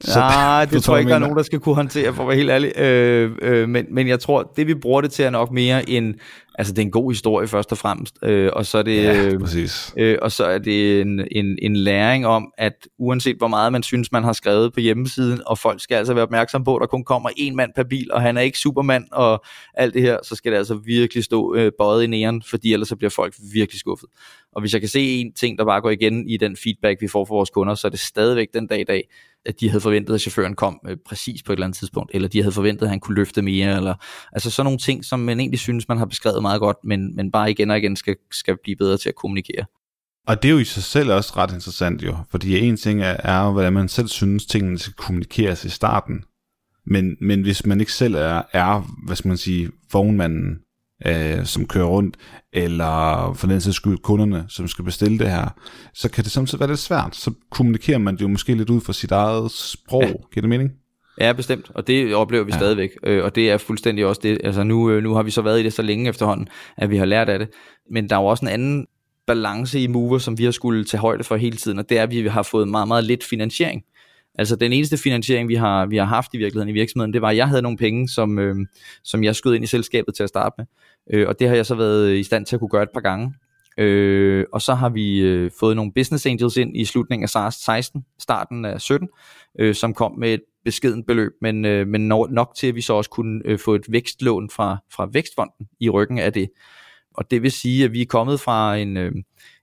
Så, Nej, (laughs) det tror jeg ikke, der er nogen, der skal kunne håndtere, for at være helt ærlig. Øh, øh, men, men jeg tror, det vi bruger det til er nok mere en, altså det er en god historie først og fremmest, øh, og så er det, ja, præcis. Øh, og så er det en, en, en læring om, at uanset hvor meget man synes, man har skrevet på hjemmesiden, og folk skal altså være opmærksom på, at der kun kommer en mand per bil, og han er ikke supermand, og alt det her, så skal det altså virkelig stå øh, bøjet i næren, fordi ellers så bliver folk virkelig skuffet. Og hvis jeg kan se en ting, der bare går igen i den feedback, vi får fra vores kunder, så er det stadigvæk den dag i dag, at de havde forventet, at chaufføren kom øh, præcis på et eller andet tidspunkt, eller de havde forventet, at han kunne løfte mere, eller altså sådan nogle ting, som man egentlig synes, man har beskrevet meget godt, men, men bare igen og igen skal, skal blive bedre til at kommunikere. Og det er jo i sig selv også ret interessant jo, fordi en ting er, er hvordan man selv synes, tingene skal kommunikeres i starten, men, men hvis man ikke selv er, er hvad skal man sige, vognmanden, øh, som kører rundt, eller for den sags skyld kunderne, som skal bestille det her, så kan det samtidig være lidt svært. Så kommunikerer man det jo måske lidt ud fra sit eget sprog. Ja. Giver det mening? Ja, bestemt, og det oplever vi ja. stadigvæk, øh, og det er fuldstændig også det, altså nu, øh, nu har vi så været i det så længe efterhånden, at vi har lært af det, men der er jo også en anden balance i Mover, som vi har skulle tage højde for hele tiden, og det er, at vi har fået meget, meget lidt finansiering. Altså den eneste finansiering, vi har, vi har haft i virkeligheden i virksomheden, det var, at jeg havde nogle penge, som, øh, som jeg skød ind i selskabet til at starte med. Øh, og det har jeg så været i stand til at kunne gøre et par gange. Øh, og så har vi øh, fået nogle business angels ind i slutningen af 16, starten af 17, øh, som kom med et beskeden beløb, men, øh, men nok til, at vi så også kunne øh, få et vækstlån fra, fra Vækstfonden i ryggen af det. Og det vil sige, at vi er kommet fra en, øh,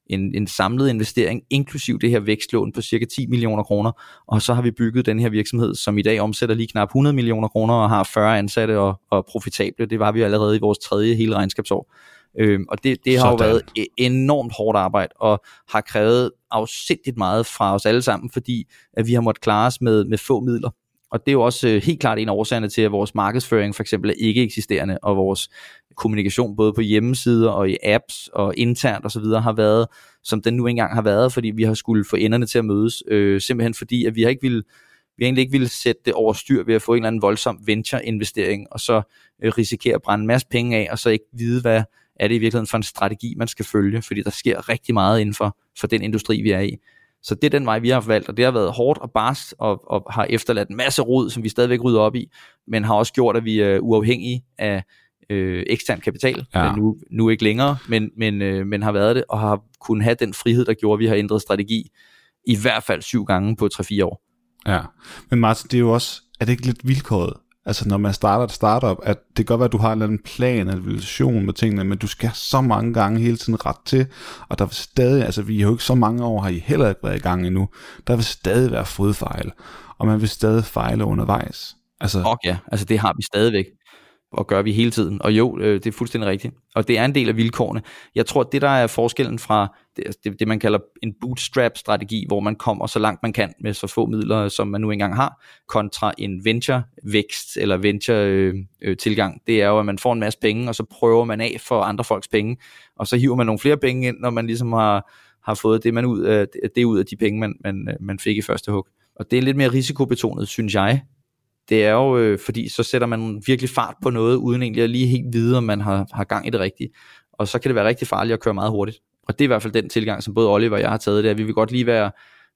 en, en samlet investering, inklusiv det her vækstlån på cirka 10 millioner kroner, og så har vi bygget den her virksomhed, som i dag omsætter lige knap 100 millioner kroner og har 40 ansatte og, og profitable. Det var vi allerede i vores tredje hele regnskabsår. Øhm, og det, det har Sådan. jo været e-, enormt hårdt arbejde, og har krævet afsindigt meget fra os alle sammen, fordi at vi har måttet klare os med, med få midler. Og det er jo også øh, helt klart en af årsagerne til, at vores markedsføring for eksempel er ikke eksisterende, og vores kommunikation både på hjemmesider og i apps og internt osv. har været, som den nu engang har været, fordi vi har skulle få enderne til at mødes, øh, simpelthen fordi, at vi har ikke ville vi egentlig ikke ville sætte det over styr ved at få en eller anden voldsom venture-investering, og så øh, risikere at brænde en masse penge af, og så ikke vide, hvad er det i virkeligheden for en strategi, man skal følge, fordi der sker rigtig meget inden for, for den industri, vi er i. Så det er den vej, vi har valgt, og det har været hårdt og barst, og, og har efterladt en masse rod, som vi stadigvæk rydder op i, men har også gjort, at vi er uafhængige af øh, ekstern kapital, ja. men nu, nu ikke længere, men, men, øh, men har været det, og har kunnet have den frihed, der gjorde, at vi har ændret strategi i hvert fald syv gange på 3-4 år. Ja, men Martin, det er jo også, er det ikke lidt vilkåret? Altså når man starter et startup, at det kan godt være, at du har en eller anden plan, en vision med tingene, men du skal så mange gange hele tiden ret til, og der vil stadig, altså vi har jo ikke så mange år, har I heller ikke været i gang endnu, der vil stadig være fodfejl, og man vil stadig fejle undervejs. Altså, okay, altså det har vi stadigvæk og gør vi hele tiden. Og jo, øh, det er fuldstændig rigtigt. Og det er en del af vilkårene. Jeg tror, at det der er forskellen fra altså, det, det, man kalder en bootstrap-strategi, hvor man kommer så langt man kan med så få midler, som man nu engang har, kontra en venture-vækst eller venture-tilgang, øh, det er jo, at man får en masse penge, og så prøver man af for andre folks penge, og så hiver man nogle flere penge ind, når man ligesom har, har fået det, man ud af, det ud af de penge, man, man, øh, man fik i første hug. Og det er lidt mere risikobetonet, synes jeg, det er jo, øh, fordi så sætter man virkelig fart på noget, uden egentlig at lige helt vide, om man har, har gang i det rigtige. Og så kan det være rigtig farligt at køre meget hurtigt. Og det er i hvert fald den tilgang, som både Oliver og jeg har taget, det er, at vi vil godt lige være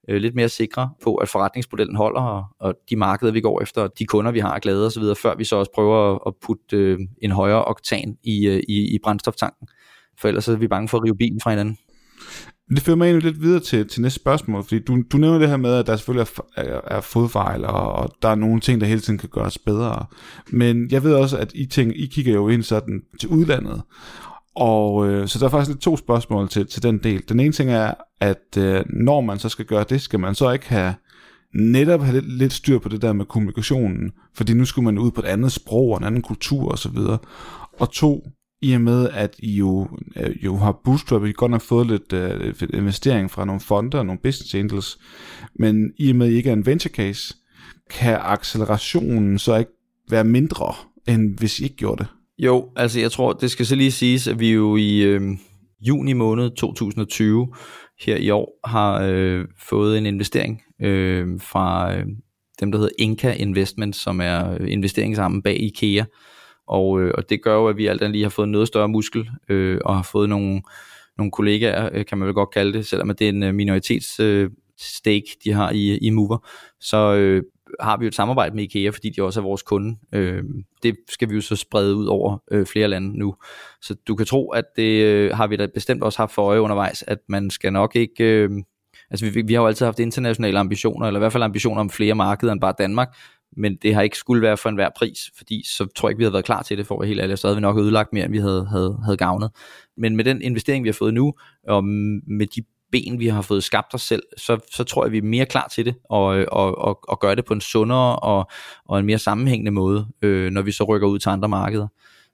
øh, lidt mere sikre på, at forretningsmodellen holder, og, og de markeder, vi går efter, de kunder, vi har er glade osv., før vi så også prøver at, at putte øh, en højere oktan i, øh, i, i brændstoftanken. For ellers er vi bange for at rive bilen fra hinanden. Det fører mig egentlig lidt videre til, til næste spørgsmål, fordi du, du nævner det her med, at der selvfølgelig er, er, er fodfejl, og, og der er nogle ting, der hele tiden kan gøres bedre. Men jeg ved også, at I, tænker, I kigger jo ind sådan til udlandet, og øh, så der er faktisk lidt to spørgsmål til, til den del. Den ene ting er, at øh, når man så skal gøre det, skal man så ikke have netop have lidt, lidt styr på det der med kommunikationen, fordi nu skulle man ud på et andet sprog og en anden kultur osv. Og, og to, i og med, at I jo, øh, jo har bootstrappet, I godt nok fået lidt øh, investering fra nogle fonder og nogle business angels, men i og med, at I ikke er en venture case, kan accelerationen så ikke være mindre, end hvis I ikke gjorde det? Jo, altså jeg tror, det skal så lige siges, at vi jo i øh, juni måned 2020 her i år har øh, fået en investering øh, fra øh, dem, der hedder Inka Investment, som er investeringsarmen bag IKEA. Og, øh, og det gør jo, at vi alt andet lige har fået noget større muskel, øh, og har fået nogle, nogle kollegaer, øh, kan man vel godt kalde det, selvom det er en øh, minoritets øh, stake, de har i, i Mover. Så øh, har vi jo et samarbejde med IKEA, fordi de også er vores kunde. Øh, det skal vi jo så sprede ud over øh, flere lande nu. Så du kan tro, at det øh, har vi da bestemt også haft for øje undervejs, at man skal nok ikke... Øh, altså vi, vi har jo altid haft internationale ambitioner, eller i hvert fald ambitioner om flere markeder end bare Danmark, men det har ikke skulle være for enhver pris, fordi så tror jeg ikke, vi havde været klar til det, for at være helt ærlig, så havde vi nok ødelagt mere, end vi havde, havde, havde gavnet. Men med den investering, vi har fået nu, og med de ben, vi har fået skabt os selv, så, så tror jeg, vi er mere klar til det, og, og, og, og gøre det på en sundere og, og en mere sammenhængende måde, øh, når vi så rykker ud til andre markeder.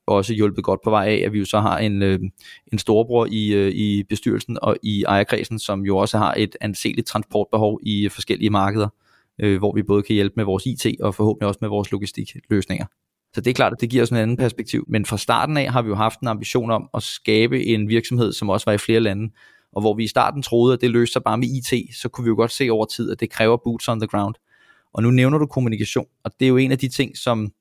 Også hjulpet godt på vej af, at vi jo så har en, øh, en storebror i, øh, i bestyrelsen og i ejerkredsen, som jo også har et anseligt transportbehov i forskellige markeder, øh, hvor vi både kan hjælpe med vores IT og forhåbentlig også med vores logistikløsninger. Så det er klart, at det giver os en anden perspektiv. Men fra starten af har vi jo haft en ambition om at skabe en virksomhed, som også var i flere lande, og hvor vi i starten troede, at det løste sig bare med IT, så kunne vi jo godt se over tid, at det kræver boots on the ground. Og nu nævner du kommunikation, og det er jo en af de ting, som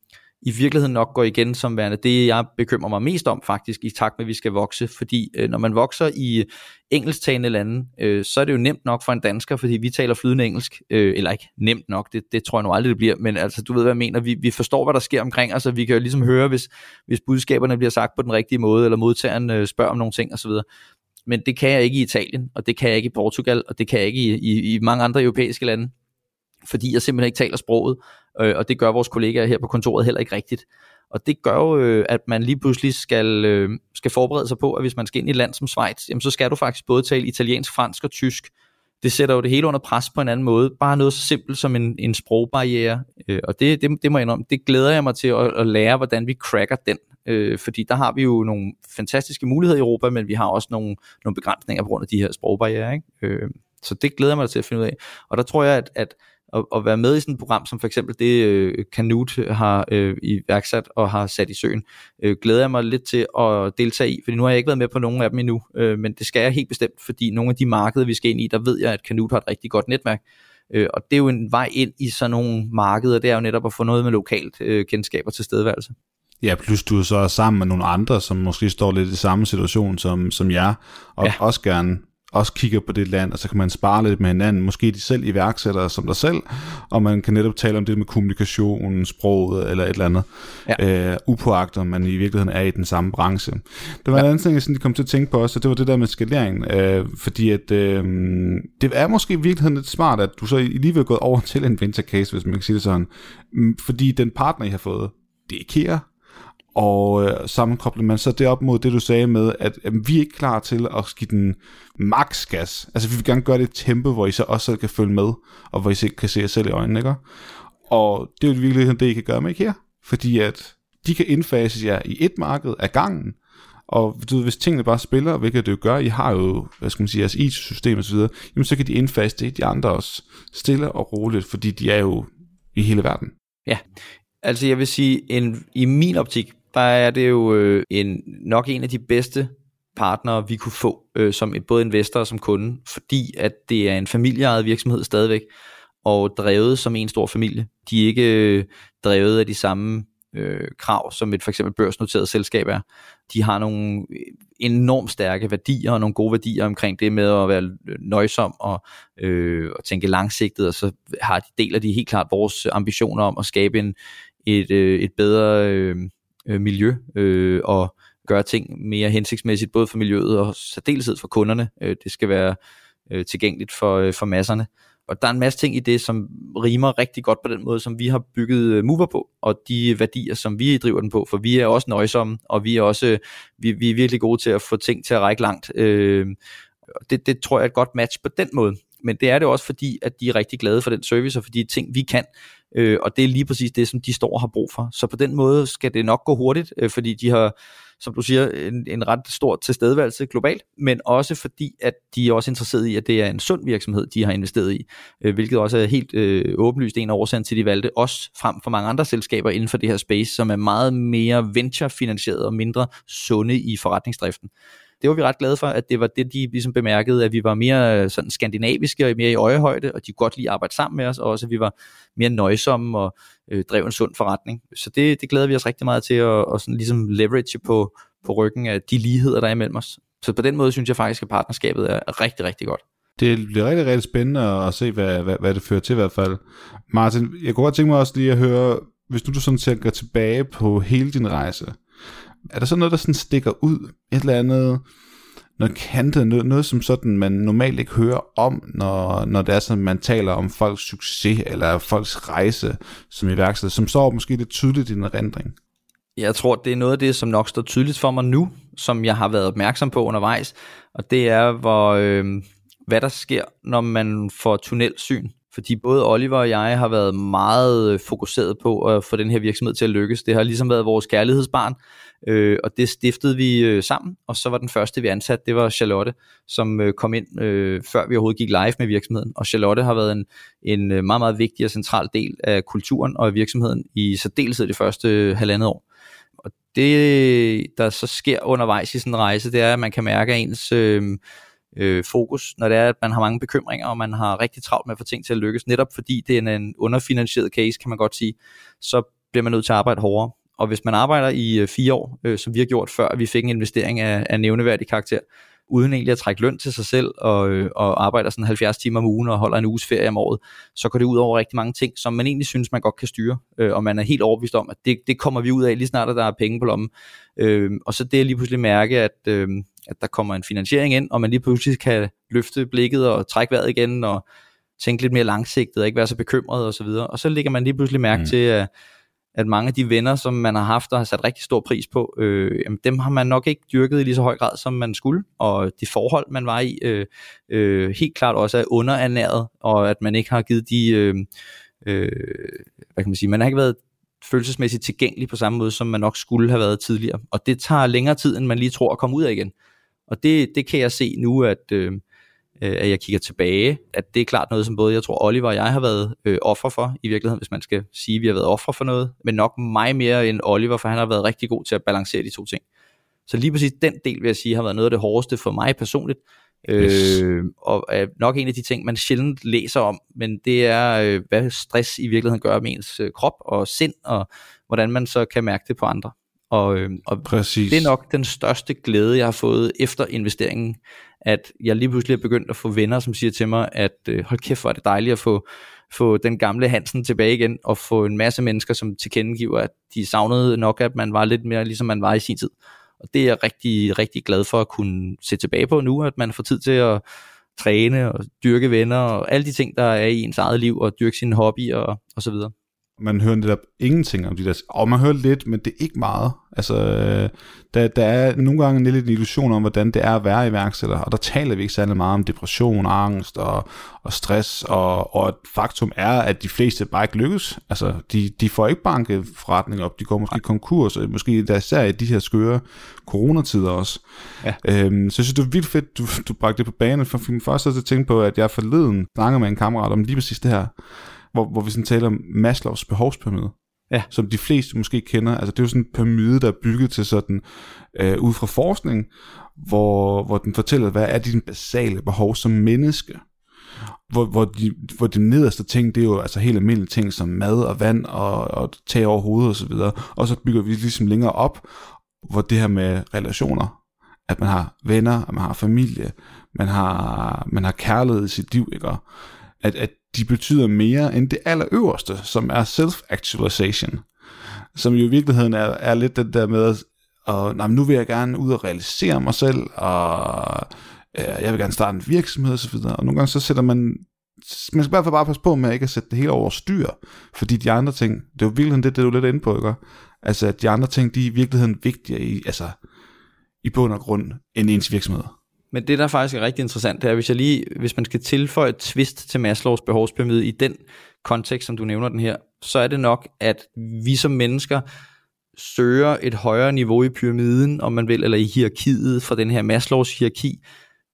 i virkeligheden nok går igen som værende det, jeg bekymrer mig mest om faktisk, i takt med, at vi skal vokse. Fordi øh, når man vokser i engelsktalende lande, øh, så er det jo nemt nok for en dansker, fordi vi taler flydende engelsk. Øh, eller ikke nemt nok, det, det tror jeg nu aldrig, det bliver. Men altså, du ved, hvad jeg mener. Vi, vi forstår, hvad der sker omkring os, altså, vi kan jo ligesom høre, hvis, hvis budskaberne bliver sagt på den rigtige måde, eller modtageren øh, spørger om nogle ting osv men det kan jeg ikke i Italien, og det kan jeg ikke i Portugal, og det kan jeg ikke i, i, i mange andre europæiske lande, fordi jeg simpelthen ikke taler sproget, øh, og det gør vores kollegaer her på kontoret heller ikke rigtigt. Og det gør jo, øh, at man lige pludselig skal, øh, skal forberede sig på, at hvis man skal ind i et land som Schweiz, jamen så skal du faktisk både tale italiensk, fransk og tysk. Det sætter jo det hele under pres på en anden måde. Bare noget så simpelt som en, en sprogbarriere. Øh, og det, det, det må jeg indrømme, det glæder jeg mig til at, at lære, hvordan vi cracker den øh, fordi der har vi jo nogle fantastiske muligheder i Europa, men vi har også nogle, nogle begrænsninger på grund af de her sprogbarriere. Ikke? Øh, så det glæder jeg mig til at finde ud af. Og der tror jeg, at, at at, at være med i sådan et program, som for eksempel det øh, Canute har øh, iværksat og har sat i søen, øh, glæder jeg mig lidt til at deltage i, fordi nu har jeg ikke været med på nogen af dem endnu, øh, men det skal jeg helt bestemt, fordi nogle af de markeder, vi skal ind i, der ved jeg, at Canute har et rigtig godt netværk, øh, og det er jo en vej ind i sådan nogle markeder, det er jo netop at få noget med lokalt øh, kendskab og tilstedeværelse. Ja, plus du så er sammen med nogle andre, som måske står lidt i samme situation som, som jer, og ja. også gerne også kigger på det land, og så kan man spare lidt med hinanden. Måske de selv iværksættere som dig selv, og man kan netop tale om det med kommunikation, sproget eller et eller andet. Ja. Øh, upåagtet, man i virkeligheden er i den samme branche. Der var ja. en anden ting, jeg sådan, kom til at tænke på også, og det var det der med skalering. Øh, fordi at øh, det er måske i virkeligheden lidt smart, at du så lige vil gå over til en venture case, hvis man kan sige det sådan. Mm, fordi den partner, I har fået, det er IKEA, og øh, sammenkobler man så det op mod det, du sagde med, at øh, vi er ikke klar til at give den max gas. Altså vi vil gerne gøre det i et tempo, hvor I så også selv kan følge med, og hvor I selv kan se jer selv i øjnene, ikke? Og det er jo virkelig det, I kan gøre med her, fordi at de kan indfases jer i et marked af gangen, og du ved, hvis tingene bare spiller, hvilket det jo gør, I har jo, hvad skal man sige, jeres IT-system og så videre, jamen så kan de indfase det i de andre også, stille og roligt, fordi de er jo i hele verden. Ja, altså jeg vil sige, en, i min optik, der er det jo øh, en, nok en af de bedste partnere, vi kunne få øh, som et, både investor og som kunde, fordi at det er en familieejet virksomhed stadigvæk, og drevet som en stor familie. De er ikke øh, drevet af de samme øh, krav, som et for eksempel børsnoteret selskab er. De har nogle øh, enormt stærke værdier og nogle gode værdier omkring det med at være øh, nøjsom og, øh, og tænke langsigtet, og så har de, deler de helt klart vores ambitioner om at skabe en, et, øh, et bedre øh, øh, miljø øh, og gøre ting mere hensigtsmæssigt, både for miljøet og særdeleshed for kunderne. Øh, det skal være øh, tilgængeligt for, øh, for masserne. Og der er en masse ting i det, som rimer rigtig godt på den måde, som vi har bygget øh, Mover på, og de værdier, som vi driver den på, for vi er også nøjsomme, og vi er også vi, vi er virkelig gode til at få ting til at række langt. Øh, det, det tror jeg er et godt match på den måde. Men det er det også fordi, at de er rigtig glade for den service, og for de ting, vi kan, øh, og det er lige præcis det, som de står og har brug for. Så på den måde skal det nok gå hurtigt, øh, fordi de har, som du siger, en, en ret stor tilstedeværelse globalt, men også fordi, at de er også interesseret i, at det er en sund virksomhed, de har investeret i, øh, hvilket også er helt øh, åbenlyst en af årsagen til, at de valgte os frem for mange andre selskaber inden for det her space, som er meget mere venture-finansieret og mindre sunde i forretningsdriften det var vi ret glade for, at det var det, de ligesom bemærkede, at vi var mere øh, sådan skandinaviske og mere i øjehøjde, og de kunne godt lide at arbejde sammen med os, og også at vi var mere nøjsomme og øh, drev en sund forretning. Så det, det glæder vi os rigtig meget til at, at sådan ligesom leverage på, på ryggen af de ligheder, der er imellem os. Så på den måde synes jeg faktisk, at partnerskabet er rigtig, rigtig godt. Det bliver rigtig, rigtig spændende at se, hvad, hvad, hvad det fører til i hvert fald. Martin, jeg kunne godt tænke mig også lige at høre, hvis nu du sådan tænker tilbage på hele din rejse, er der så noget, der sådan stikker ud? Et eller andet, noget kantet, noget, noget som sådan, man normalt ikke hører om, når, når det er sådan, man taler om folks succes, eller folks rejse som iværksætter, som står måske lidt tydeligt i den erindring? Jeg tror, det er noget af det, som nok står tydeligt for mig nu, som jeg har været opmærksom på undervejs, og det er, hvor, øh, hvad der sker, når man får tunnelsyn. Fordi både Oliver og jeg har været meget øh, fokuseret på at få den her virksomhed til at lykkes. Det har ligesom været vores kærlighedsbarn, øh, og det stiftede vi øh, sammen, og så var den første, vi ansatte, det var Charlotte, som øh, kom ind, øh, før vi overhovedet gik live med virksomheden. Og Charlotte har været en, en øh, meget, meget vigtig og central del af kulturen og virksomheden i særdeleshed det første øh, halvandet år. Og det, der så sker undervejs i sådan en rejse, det er, at man kan mærke, at ens... Øh, øh, fokus, når det er, at man har mange bekymringer, og man har rigtig travlt med at få ting til at lykkes, netop fordi det er en underfinansieret case, kan man godt sige, så bliver man nødt til at arbejde hårdere. Og hvis man arbejder i øh, fire år, øh, som vi har gjort før, vi fik en investering af, af nævneværdig karakter, uden egentlig at trække løn til sig selv, og, øh, og arbejder sådan 70 timer om ugen og holder en uges ferie om året, så går det ud over rigtig mange ting, som man egentlig synes, man godt kan styre, øh, og man er helt overbevist om, at det, det kommer vi ud af lige snart, at der er penge på lommen. Øh, og så det er lige pludselig mærke, at, øh, at der kommer en finansiering ind, og man lige pludselig kan løfte blikket og trække vejret igen, og tænke lidt mere langsigtet, og ikke være så bekymret og så videre. Og så ligger man lige pludselig mærke mm. til, at, at mange af de venner, som man har haft og har sat rigtig stor pris på, øh, jamen, dem har man nok ikke dyrket i lige så høj grad, som man skulle. Og de forhold, man var i, øh, øh, helt klart også er underernæret, og at man ikke har givet de... Øh, øh, hvad kan man sige, man har ikke været følelsesmæssigt tilgængelig på samme måde, som man nok skulle have været tidligere. Og det tager længere tid, end man lige tror at komme ud af igen. Og det, det kan jeg se nu, at, øh, at jeg kigger tilbage, at det er klart noget, som både jeg tror Oliver og jeg har været øh, offer for, i virkeligheden, hvis man skal sige, at vi har været offer for noget, men nok mig mere end Oliver, for han har været rigtig god til at balancere de to ting. Så lige præcis den del, vil jeg sige, har været noget af det hårdeste for mig personligt, Yes. Øh, og er nok en af de ting, man sjældent læser om, men det er, øh, hvad stress i virkeligheden gør med ens øh, krop og sind, og hvordan man så kan mærke det på andre. Og, øh, og Præcis. det er nok den største glæde, jeg har fået efter investeringen, at jeg lige pludselig er begyndt at få venner, som siger til mig, at øh, hold kæft, hvor er det dejligt at få, få den gamle Hansen tilbage igen, og få en masse mennesker, som tilkendegiver, at de savnede nok, at man var lidt mere, ligesom man var i sin tid. Og det er jeg rigtig, rigtig glad for at kunne se tilbage på nu, at man får tid til at træne og dyrke venner og alle de ting, der er i ens eget liv, og dyrke sine hobbyer og, og så videre man hører netop ingenting om de der, og man hører lidt, men det er ikke meget. Altså, der, der er nogle gange en lille illusion om, hvordan det er at være iværksætter, og der taler vi ikke særlig meget om depression, angst og, og stress, og, og et faktum er, at de fleste bare ikke lykkes. Altså, de, de får ikke banket forretning op, de går måske konkurs, og måske der især i de her skøre coronatider også. Ja. Øhm, så jeg synes, det er vildt fedt, du, du bragte det på banen, for min første at tænke på, at jeg forleden snakkede med en kammerat om lige præcis det her, hvor, hvor vi sådan taler om Maslows behovspyramide. Ja. Som de fleste måske kender. Altså det er jo sådan en pyramide, der er bygget til sådan, øh, ud fra forskning, hvor, hvor den fortæller, hvad er dine basale behov som menneske. Hvor, hvor, de, hvor de nederste ting, det er jo altså helt almindelige ting som mad og vand og, og tag over hovedet og så videre. Og så bygger vi ligesom længere op, hvor det her med relationer, at man har venner, at man har familie, man har, man har kærlighed i sit liv, ikke? At, at de betyder mere end det allerøverste, som er self-actualization. Som jo i virkeligheden er, er lidt det der med, at nej, nu vil jeg gerne ud og realisere mig selv, og øh, jeg vil gerne starte en virksomhed osv. Og, og nogle gange så sætter man, man skal i hvert fald bare passe på med ikke at sætte det hele over styr, fordi de andre ting, det er jo virkelig det, det du er lidt inde på, ikke? Altså, at de andre ting, de er i virkeligheden vigtigere i, altså, i bund og grund, end ens virksomhed. Men det, der faktisk er rigtig interessant, det er, hvis, jeg lige, hvis man skal tilføje et twist til Maslows behovspyramide i den kontekst, som du nævner den her, så er det nok, at vi som mennesker søger et højere niveau i pyramiden, om man vil, eller i hierarkiet fra den her Maslows hierarki,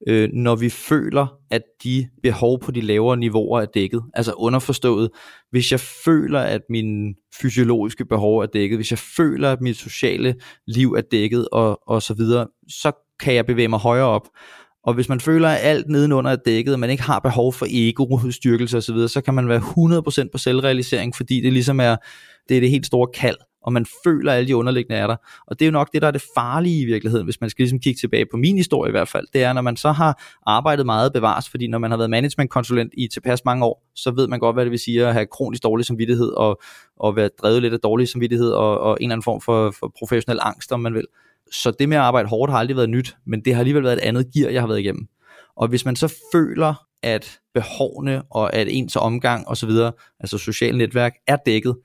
øh, når vi føler, at de behov på de lavere niveauer er dækket. Altså underforstået, hvis jeg føler, at mine fysiologiske behov er dækket, hvis jeg føler, at mit sociale liv er dækket og, og så videre, så kan jeg bevæge mig højere op. Og hvis man føler, at alt nedenunder er dækket, og man ikke har behov for ego, styrkelse osv., så kan man være 100% på selvrealisering, fordi det ligesom er det, er det helt store kald og man føler, at alle de underliggende er der. Og det er jo nok det, der er det farlige i virkeligheden, hvis man skal ligesom kigge tilbage på min historie i hvert fald, det er, når man så har arbejdet meget bevares, fordi når man har været managementkonsulent i tilpas mange år, så ved man godt, hvad det vil sige at have kronisk dårlig samvittighed, og, og være drevet lidt af dårlig samvittighed, og, og en eller anden form for, for professionel angst, om man vil. Så det med at arbejde hårdt har aldrig været nyt, men det har alligevel været et andet gear, jeg har været igennem. Og hvis man så føler, at behovene og at ens omgang osv., altså socialt netværk, er dækket,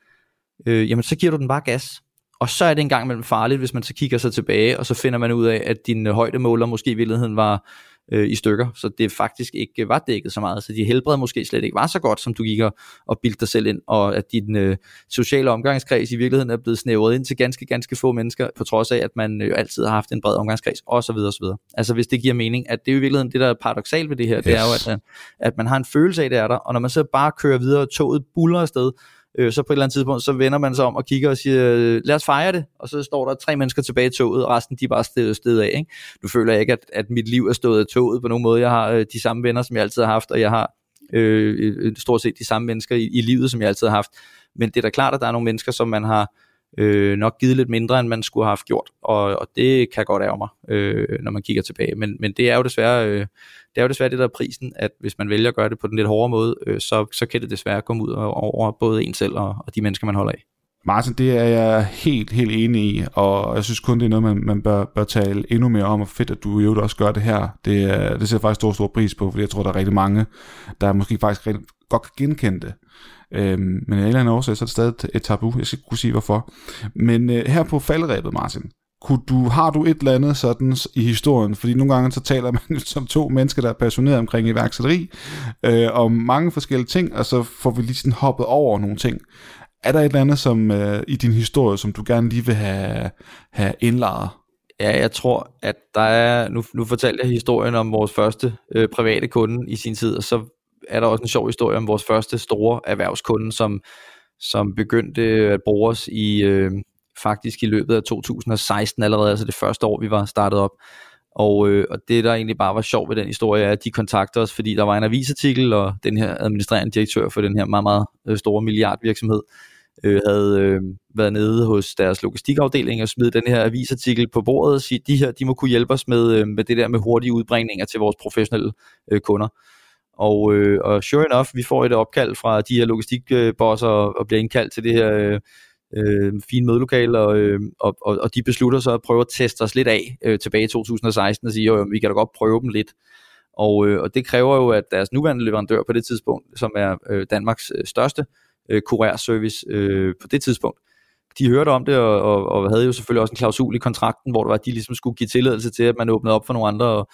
øh, jamen så giver du den bare gas. Og så er det engang mellem farligt, hvis man så kigger sig tilbage, og så finder man ud af, at din højdemåler måske i virkeligheden var øh, i stykker, så det faktisk ikke var dækket så meget, så dit helbred måske slet ikke var så godt, som du gik og, og bildte dig selv ind, og at din øh, sociale omgangskreds i virkeligheden er blevet snævret ind til ganske, ganske få mennesker, på trods af, at man øh, altid har haft en bred omgangskreds, osv. osv. Altså hvis det giver mening, at det er jo i virkeligheden det, der er paradoxalt ved det her, yes. det er jo, at, at man har en følelse af, det er der, og når man så bare kører videre, og toget buller afsted, øh, så på et eller andet tidspunkt, så vender man sig om og kigger og siger, lad os fejre det, og så står der tre mennesker tilbage i toget, og resten de er bare stedet, sted af. Ikke? Nu føler jeg ikke, at, at mit liv er stået af toget på nogen måde. Jeg har øh, de samme venner, som jeg altid har haft, og jeg har øh, stort set de samme mennesker i, i livet, som jeg altid har haft. Men det er da klart, at der er nogle mennesker, som man har øh, nok givet lidt mindre, end man skulle have haft gjort, og, og det kan godt ærge mig, øh, når man kigger tilbage. Men, men det er jo desværre... Øh, det er jo desværre det, der er prisen, at hvis man vælger at gøre det på den lidt hårdere måde, øh, så, så kan det desværre komme ud over både en selv og, og de mennesker, man holder af. Martin, det er jeg helt, helt enig i, og jeg synes kun, det er noget, man, man bør, bør tale endnu mere om, og fedt, at du jo også gør det her. Det, det ser jeg faktisk stor, stor pris på, fordi jeg tror, der er rigtig mange, der måske faktisk rigtig godt kan genkende det. Øhm, men af en eller anden årsag, så er det stadig et tabu. Jeg skal ikke kunne sige, hvorfor. Men øh, her på faldrebet, Martin, kunne du, har du et eller andet sådan i historien? Fordi nogle gange så taler man som to mennesker, der er passionerede omkring iværksætteri, øh, om mange forskellige ting, og så får vi lige sådan hoppet over nogle ting. Er der et eller andet som, øh, i din historie, som du gerne lige vil have, have indlejret? Ja, jeg tror, at der er, nu, nu fortalte jeg historien om vores første øh, private kunde i sin tid, og så er der også en sjov historie om vores første store erhvervskunde, som, som begyndte at bruge os i, øh, faktisk i løbet af 2016 allerede, altså det første år, vi var startet op. Og, øh, og det, der egentlig bare var sjovt ved den historie, er, at de kontakter os, fordi der var en avisartikel, og den her administrerende direktør for den her meget, meget øh, store milliardvirksomhed, øh, havde øh, været nede hos deres logistikafdeling og smidt den her avisartikel på bordet og sige, de her, de må kunne hjælpe os med, øh, med det der med hurtige udbringninger til vores professionelle øh, kunder. Og, øh, og sure enough, vi får et opkald fra de her logistikbosser og, og bliver indkaldt til det her øh, øh, fine mødelokale, og, øh, og, og, og de beslutter så at prøve at teste os lidt af øh, tilbage i 2016 og sige, jo, vi kan da godt prøve dem lidt. Og, øh, og det kræver jo, at deres nuværende leverandør på det tidspunkt, som er øh, Danmarks øh, største øh, kurerservice øh, på det tidspunkt, de hørte om det, og, og, og havde jo selvfølgelig også en klausul i kontrakten, hvor det var, at de ligesom skulle give tilladelse til, at man åbnede op for nogle andre, og,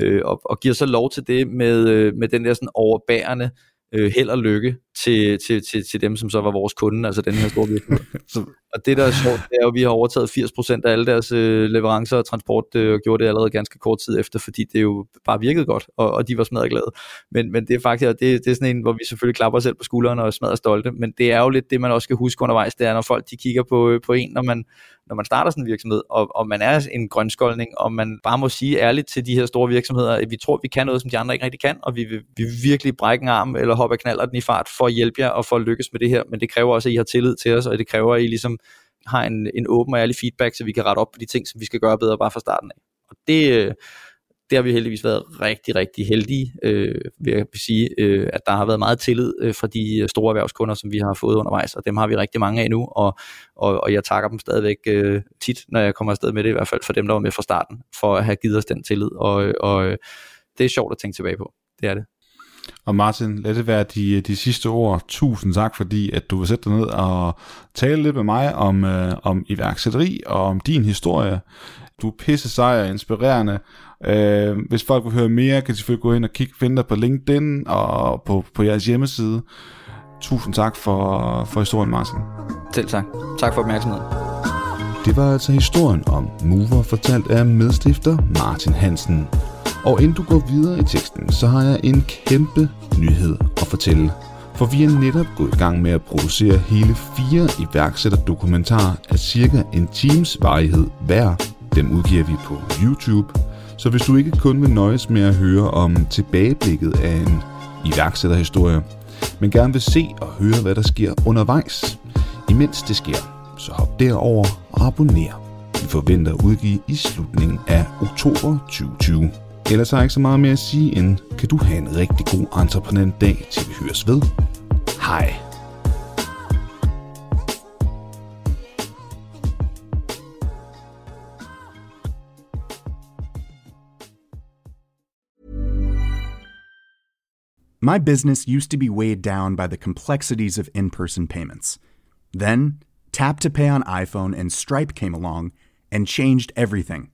øh, og, og giver så lov til det med, øh, med den der sådan overbærende øh, held og lykke til, til, til, til dem, som så var vores kunde, altså den her store virksomhed. (laughs) og det, der er sjovt, det er jo, at vi har overtaget 80% af alle deres øh, leverancer og transport, øh, og gjorde det allerede ganske kort tid efter, fordi det jo bare virkede godt, og, og de var smadret glade. Men, men det er faktisk, det, det er sådan en, hvor vi selvfølgelig klapper os selv på skuldrene og er smadret stolte, men det er jo lidt det, man også skal huske undervejs, det er, når folk de kigger på, øh, på en, når man, når man starter sådan en virksomhed, og, og man er en grønskoldning, og man bare må sige ærligt til de her store virksomheder, at vi tror, vi kan noget, som de andre ikke rigtig kan, og vi vil, vi virkelig brække en arm, eller hoppe knaller den i fart for at hjælpe jer, og for at lykkes med det her, men det kræver også, at I har tillid til os, og det kræver, at I ligesom har en, en åben og ærlig feedback, så vi kan rette op på de ting, som vi skal gøre bedre bare fra starten af. Og det, øh, det har vi heldigvis været rigtig, rigtig heldige, øh, vil jeg sige, øh, at der har været meget tillid øh, fra de øh, store erhvervskunder, som vi har fået undervejs, og dem har vi rigtig mange af nu, og, og, og jeg takker dem stadigvæk øh, tit, når jeg kommer afsted med det, i hvert fald for dem, der var med fra starten, for at have givet os den tillid, og, og øh, det er sjovt at tænke tilbage på, det er det. Og Martin, lad det være de, de sidste ord. Tusind tak, fordi at du vil sætte dig ned og tale lidt med mig om, øh, om iværksætteri og om din historie. Du er pisse sej og inspirerende. Øh, hvis folk vil høre mere, kan de selvfølgelig gå ind og kigge, finde dig på LinkedIn og på, på jeres hjemmeside. Tusind tak for, for historien, Martin. Selv tak. Tak for opmærksomheden. Det var altså historien om Mover, fortalt af medstifter Martin Hansen. Og inden du går videre i teksten, så har jeg en kæmpe nyhed at fortælle. For vi er netop gået i gang med at producere hele fire iværksætterdokumentarer af cirka en times varighed hver. Dem udgiver vi på YouTube. Så hvis du ikke kun vil nøjes med at høre om tilbageblikket af en iværksætterhistorie, men gerne vil se og høre, hvad der sker undervejs, imens det sker, så hop derover og abonner. Vi forventer at udgive i slutningen af oktober 2020. Ellers har jeg ikke så meget mere at sige end, kan du have en rigtig god entreprenant dag, til vi høres ved. Hej. My business used to be weighed down by the complexities of in person payments. Then, Tap to Pay on iPhone and Stripe came along and changed everything.